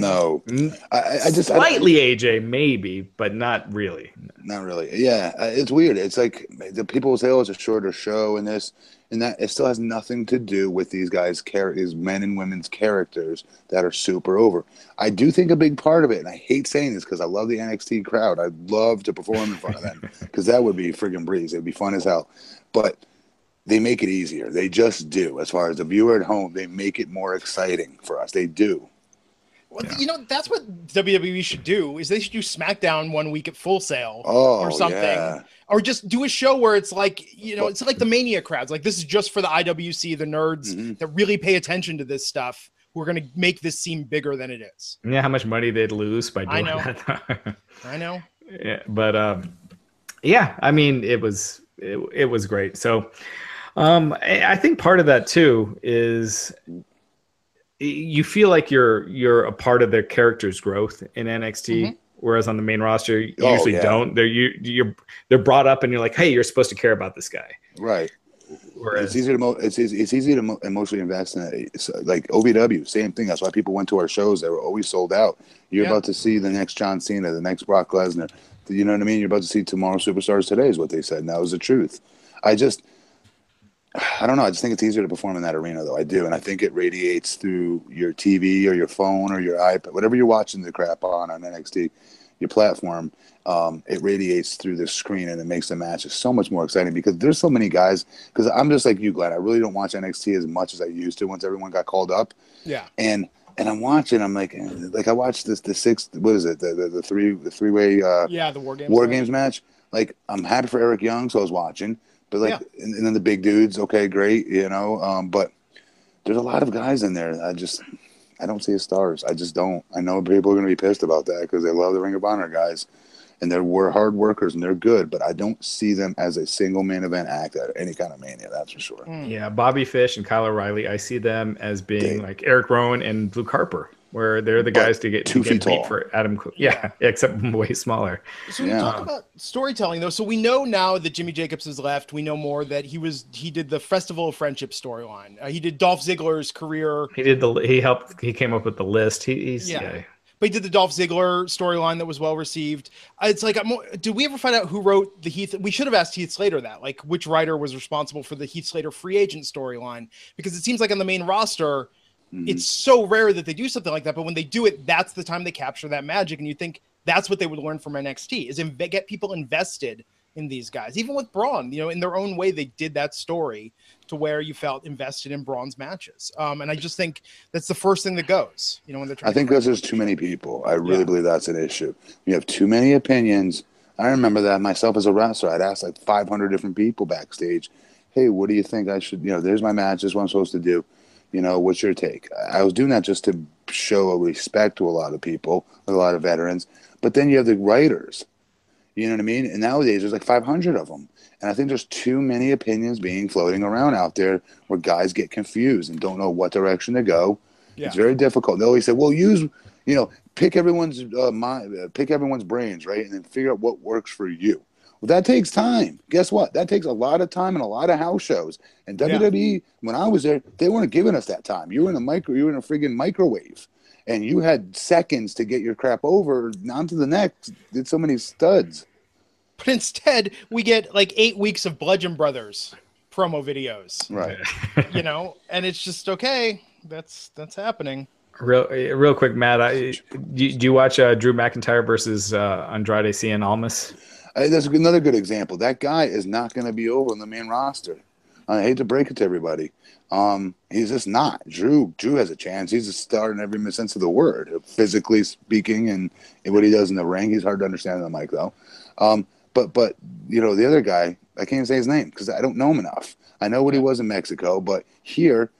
No, Mm, I, I- I just I- Slightly AJ, maybe, but not really. Not really. Yeah, uh, it's weird. It's like the people will say, "Oh, it's a shorter show," and this and that. It still has nothing to do with these guys' characters, these men and women's characters that are super over. I do think a big part of it, and I hate saying this because I love the NXT crowd. I'd love to perform in front of them [laughs] because that would be friggin' breeze. It'd be fun as hell. But they make it easier. They just do. As far as the viewer at home, they make it more exciting for us. They do. Well, you know, that's what WWE should do is they should do SmackDown one week at Full Sail Oh, or something. yeah. Or just do a show where it's like, you know, it's like the mania crowds. Like this is just for the IWC, the nerds Mhm. that really pay attention to this stuff. We're gonna make this seem bigger than it is. Yeah, how much money they'd lose by doing I know. that. I know. yeah, but um, yeah, I mean, it was it, it was great. So, um, I, I think part of that too is you feel like you're you're a part of their character's growth in NXT. Mhm. Whereas on the main roster, you Oh, usually yeah. don't. They're you you're they're brought up and you're like, hey, you're supposed to care about this guy. Right. Whereas It's easy to mo- it's easy, it's easy to mo- emotionally invest in it. It's uh, like OVW, same thing. That's why people went to our shows. They were always sold out. You're Yeah. about to see the next John Cena, the next Brock Lesnar. You know what I mean? You're about to see tomorrow superstars today is what they said. And that was the truth. I just, I don't know. I just think it's easier to perform in that arena, though. I do, and I think it radiates through your TV or your phone or your iPad, whatever you're watching the crap on on NXT, your platform. Um, it radiates through the screen and it makes the matches so much more exciting because there's so many guys. Because I'm just like you, Glenn. I really don't watch NXT as much as I used to once everyone got called up, Yeah. and and I'm watching. I'm like, like I watched this the sixth. What is it? The the, the three the three way uh, Yeah, the war games. War? Games match. Like I'm happy for Eric Young, so I was watching. But like, Yeah. and, and then the big dudes, okay, great, you know. Um, but there's a lot of guys in there. I just, I don't see as stars. I just don't. I know people are going to be pissed about that because they love the Ring of Honor guys, and they're were hard workers and they're good. But I don't see them as a single main event act at any kind of mania. That's for sure. Mm. Yeah, Bobby Fish and Kyle O'Reilly, I see them as being They- like Eric Rowan and Luke Harper, where they're the But guys to get two to get feet beat tall. for Adam. Cook. [laughs] Yeah, except way smaller. So we Yeah. talk about storytelling though, so we know now that Jimmy Jacobs has left. We know more that he was he did the Festival of Friendship storyline. Uh, he did Dolph Ziggler's career He did the. He helped. He came up with the list. He, he's Yeah. yeah. but he did the Dolph Ziggler storyline that was well received. Uh, It's like, I'm, did we ever find out who wrote the Heath? We should have asked Heath Slater that, like, which writer was responsible for the Heath Slater free agent storyline? Because it seems like on the main roster, Mhm. it's so rare that they do something like that. But when they do it, that's the time they capture that magic, and you think that's what they would learn from NXT is inv- get people invested in these guys. Even with Braun, you know, in their own way, they did that story to where you felt invested in Braun's matches. Um, and I just think that's the first thing that goes, you know, when they're trying. I think because there's too many people. I really Yeah. believe that's an issue. You have too many opinions. I remember that myself as a wrestler. I'd ask like 500 different people backstage, "Hey, what do you think I should? You know, there's my match. This is what I'm supposed to do. You know, what's your take?" I was doing that just to show a respect to a lot of people, a lot of veterans. But then you have the writers, You know what I mean? And nowadays there's like 500 of them. And I think there's too many opinions being floating around out there where guys get confused and don't know what direction to go. Yeah. It's very difficult. They always say, "Well, use, you know, pick everyone's uh, mind, uh, pick everyone's brains, right, and then figure out what works for you." Well, that takes time. Guess what? That takes a lot of time and a lot of house shows. And WWE, yeah. when I was there, they weren't giving us that time. You were in a micro, you were in a friggin' microwave, and you had seconds to get your crap over onto the next. Did so many studs. But instead, we get like eight weeks of Bludgeon Brothers promo videos. Right. [laughs] you know, and it's just okay. That's that's happening. Real, real quick, Matt. I, do, do you watch uh, Drew McIntyre versus uh, Andrade Cien Almas? Uh, that's another good example. That guy is not going to be over on the main roster. I hate to break it to everybody. Um, he's just not. Drew Drew has a chance. He's a star in every sense of the word, physically speaking, and what he does in the ring. He's hard to understand on the mic, though. Um, but but you know the other guy, I can't say his name because I don't know him enough. I know what he was in Mexico, but here,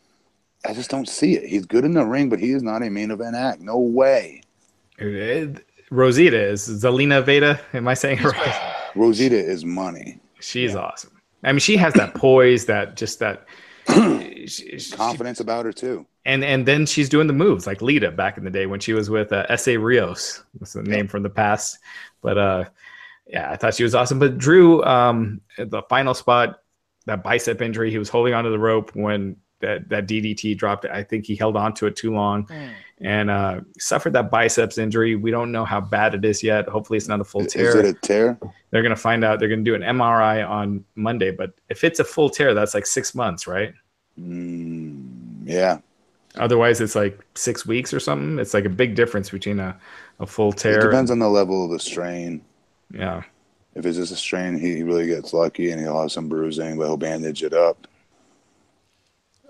I just don't see it. He's good in the ring, but he is not a main event act. No way. Rosita is Zelina Vega. Am I saying right? Rosita is money. She's yeah. awesome. I mean, she has that poise, that just that [clears throat] she, confidence she, about her too. And and then she's doing the moves like Lita back in the day when she was with uh, Essa Rios. That's the name from the past. But uh, yeah, I thought she was awesome. But Drew, um, the final spot, that bicep injury, he was holding onto the rope when that, that DDT dropped. I think he held on to it too long mm. and uh, suffered that biceps injury. We don't know how bad it is yet. Hopefully, it's not a full tear. Is it a tear? They're going to find out. They're going to do an MRI on Monday. But if it's a full tear, that's like six months, right? Mm, yeah. Otherwise, it's like six weeks or something. It's like a big difference between a, a full tear. It depends on the level of the strain. Yeah. If it's just a strain, he really gets lucky and he'll have some bruising, but he'll bandage it up.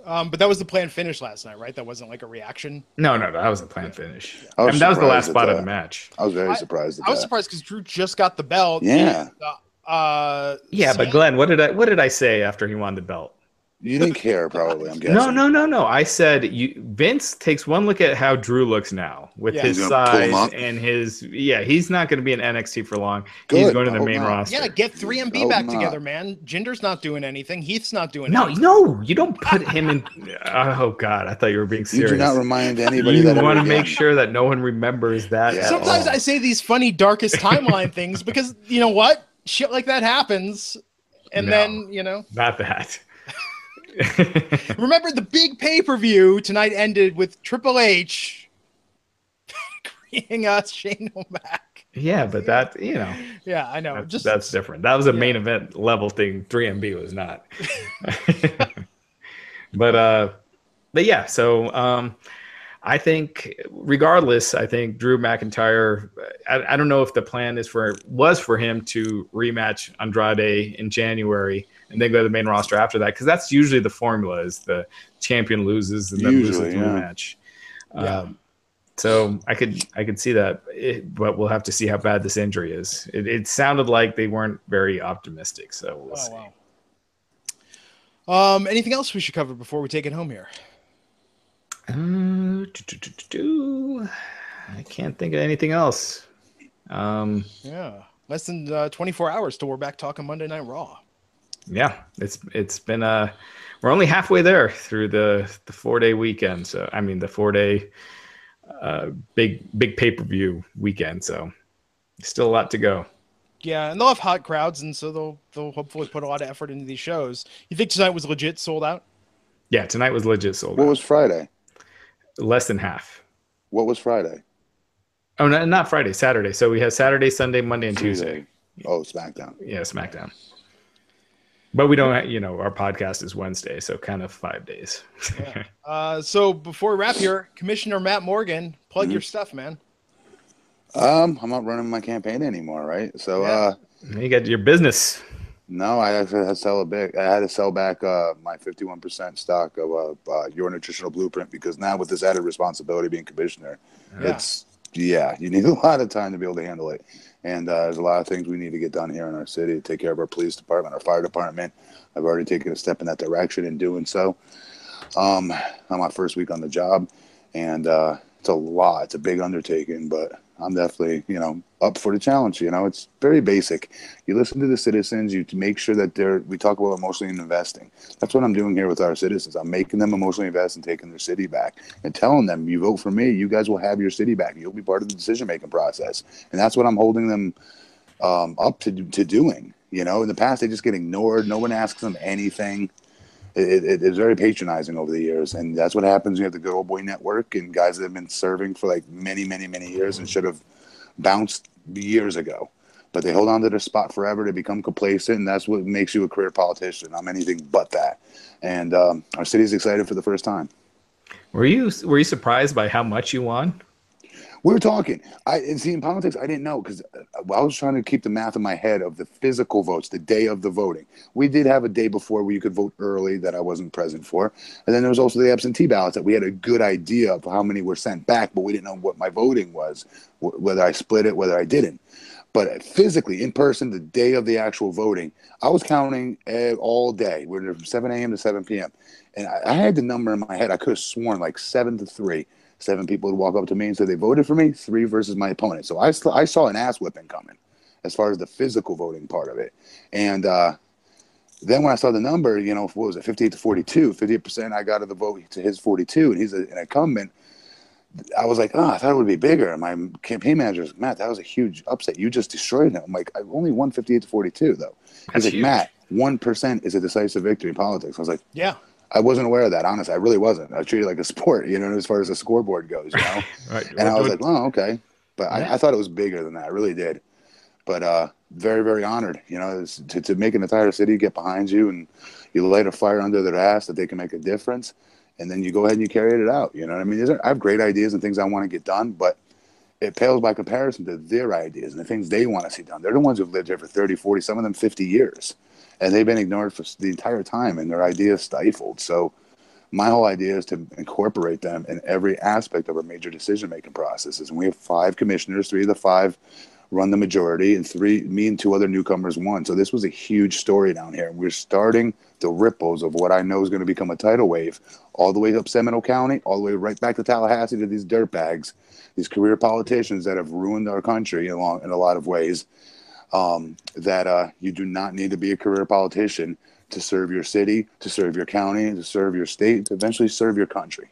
Um, but that was the planned finish last night, right? That wasn't like a reaction. No, no, that was a planned finish. Yeah. I, mean, that was the last spot of the match. I was very surprised. I, I was surprised because Drew just got the belt. Yeah. And, uh, uh, yeah, but Glenn, what did I what did I say after he won the belt? You didn't care, probably. I'm guessing. No, no, no, no. I said you. Vince takes one look at how Drew looks now with yeah. his size and his. Yeah, he's not going to be in NXT for long. Good. He's going to the main not. roster. Yeah, get 3MB back not. together, man. Jinder's not doing anything. Heath's not doing. No, anything. no, no, you don't put him in. [laughs] oh God, I thought you were being serious. You do not remind anybody. you want to make sure that no one remembers that. Yeah. Sometimes. I say these funny, darkest timeline things because you know what, shit like that happens, and no, then you know, not that. [laughs] Remember the big pay per view tonight ended with Triple H [laughs] agreeing us Shane O'Mac. Yeah, but that you know. Yeah, I know. That's, Just that's different. That was a yeah. main event level thing. 3MB was not. [laughs] but uh, but yeah. So um, I think regardless, I think Drew McIntyre. I, I don't know if the plan is for was for him to rematch Andrade in January and then go to the main roster after that because that's usually the formula is the champion loses and then usually, loses yeah. the match. Yeah. Um, so I could I could see that, it, but we'll have to see how bad this injury is. It, it sounded like they weren't very optimistic, so we'll oh, see. Wow. Um, anything else we should cover before we take it home here? Uh, I can't think of anything else. Um, yeah, less than uh, 24 hours till we're back talking Monday Night Raw yeah, it's it's been a we're only halfway there through the the four day weekend. So I mean the four day uh big big pay per view weekend. So still a lot to go. Yeah, and they'll have hot crowds, and so they'll they'll hopefully put a lot of effort into these shows. You think tonight was legit sold out? Yeah, tonight was legit sold out. what out. was Friday? Less than half. What was Friday? Oh, no, not Friday. Saturday. So we have Saturday, Sunday, Monday, and Tuesday. Tuesday. Oh, SmackDown. Yeah, SmackDown. But we don't, you know, our podcast is Wednesday, so kind of five days. yeah. uh, so before we wrap here, Commissioner Matt Morgan, plug mm-hmm. your stuff, man. Um, I'm not running my campaign anymore, right? So, yeah. uh, you got your business. No, I actually had to sell a big. I had to sell back uh, my 51% stock of uh, uh, your nutritional blueprint because now with this added responsibility being commissioner, yeah. it's yeah, you need a lot of time to be able to handle it. And uh, there's a lot of things we need to get done here in our city to take care of our police department, our fire department. I've already taken a step in that direction in doing so. Um, on my first week on the job, and uh, it's a lot. It's a big undertaking, but I'm definitely, you know, up for the challenge. You know, it's very basic. You listen to the citizens, you make sure that they're, we talk about emotionally investing. That's what I'm doing here with our citizens. I'm making them emotionally invest and taking their city back and telling them, you vote for me, you guys will have your city back. You'll be part of the decision making process. And that's what I'm holding them um, up to, to doing. You know, in the past, they just get ignored. No one asks them anything it, it, it's very patronizing over the years, and that's what happens. You have the good old boy network and guys that have been serving for like many, many, many years and should have bounced years ago, but they hold on to their spot forever. They become complacent, and that's what makes you a career politician. I'm anything but that, and um, our city's excited for the first time. Were you were you surprised by how much you won? We were talking. I and see in politics, I didn't know because uh, I was trying to keep the math in my head of the physical votes, the day of the voting. We did have a day before where you could vote early that I wasn't present for, and then there was also the absentee ballots that we had a good idea of how many were sent back, but we didn't know what my voting was, whether I split it, whether I didn't. But physically, in person, the day of the actual voting, I was counting all day. We from 7 a.m. to 7 p.m. And I had the number in my head. I could have sworn like seven to three Seven people would walk up to me and say they voted for me. Three versus my opponent. So I I saw an ass whipping coming, as far as the physical voting part of it. And uh, then when I saw the number, you know, what was it, 58 to 42, 58% I got of the vote to his 42, and he's a, an incumbent. I was like, oh, I thought it would be bigger. And my campaign manager was, Matt, that was a huge upset. You just destroyed him. I'm like, I only won 58 to 42, though. He's like, huge. Matt, 1% is a decisive victory in politics. I was like, yeah. I wasn't aware of that. Honestly, I really wasn't. I treated like a sport, you know, as far as the scoreboard goes, you know. [laughs] right. And I was like, oh, okay. But yeah. I, I, thought it was bigger than that. I really did. But uh, very, very honored, you know, to, to make an entire city get behind you and you light a fire under their ass that they can make a difference. And then you go ahead and you carry it out. You know what I mean? I have great ideas and things I want to get done, but it pales by comparison to their ideas and the things they want to see done. They're the ones who've lived here for 30, 40, some of them 50 years and they've been ignored for the entire time and their ideas stifled. So my whole idea is to incorporate them in every aspect of our major decision making processes. And we have five commissioners, three of the five run the majority, and three, me and two other newcomers won. So this was a huge story down here. We're starting the ripples of what I know is going to become a tidal wave, all the way up Seminole County, all the way right back to Tallahassee to these dirtbags, these career politicians that have ruined our country along in a lot of ways um, that uh, you do not need to be a career politician to serve your city, to serve your county, to serve your state, to eventually serve your country.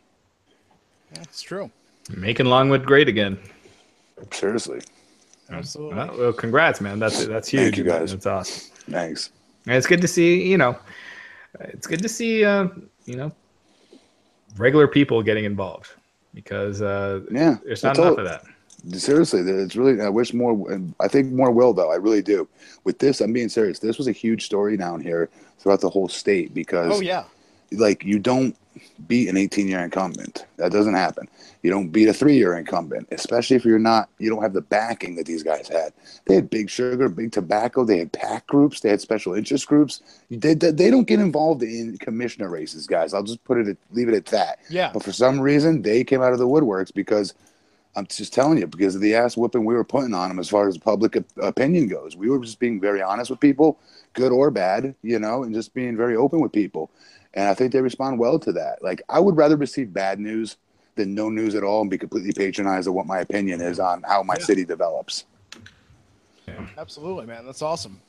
That's true. Making Longwood great again. Seriously. Absolutely. Well, well, congrats, man. That's that's huge. Thank you guys. That's awesome. Thanks. And it's good to see. You know, it's good to see. Uh, you know, regular people getting involved because uh, yeah, there's not enough all, of that. Seriously it's really i wish more i think more will though. I really do. With this i'm being serious. This was a huge story down here throughout the whole state because oh yeah like you don't beat an 18 year incumbent. That doesn't happen. You don't beat a three year incumbent especially if you're not you don't have the backing that these guys had. They had big sugar big tobacco they had PAC groups they had special interest groups. They, they, they don't get involved in commissioner races guys. I'll just put it at, leave it at that. Yeah. But for some reason they came out of the woodworks because I'm just telling you because of the ass whipping we were putting on them as far as public opinion goes. We were just being very honest with people, good or bad, you know, and just being very open with people. And I think they respond well to that. Like I would rather receive bad news than no news at all and be completely patronized of what my opinion is on how my yeah. city develops. Yeah. Absolutely, man. That's awesome.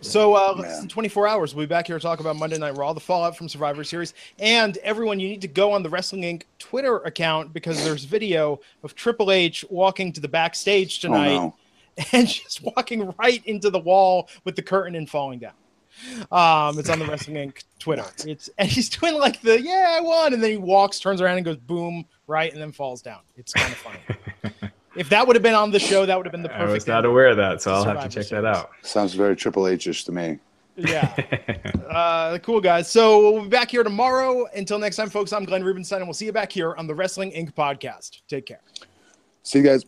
So, uh, less than 24 hours, we'll be back here to talk about Monday Night Raw, the fallout from Survivor Series. And everyone, you need to go on the Wrestling Inc. Twitter account because there's video of Triple H walking to the backstage oh, tonight oh, no. [laughs] and just walking right into the wall with the curtain and falling down. Um, it's on the Wrestling Inc. Twitter. It's and he's doing like the yeah I won, and then he walks, turns around, and goes boom right, and then falls down. It's kind of funny. [laughs] If that would have been on the show, that would have been the perfect. I was not aware of that, so I'll have to check that out. Sounds very Triple H-ish to me. Yeah. [laughs] uh, cool, guys. So we'll be back here tomorrow. Until next time, folks, I'm Glenn Rubenstein, and we'll see you back here on the Wrestling Inc. podcast. Take care. See you guys.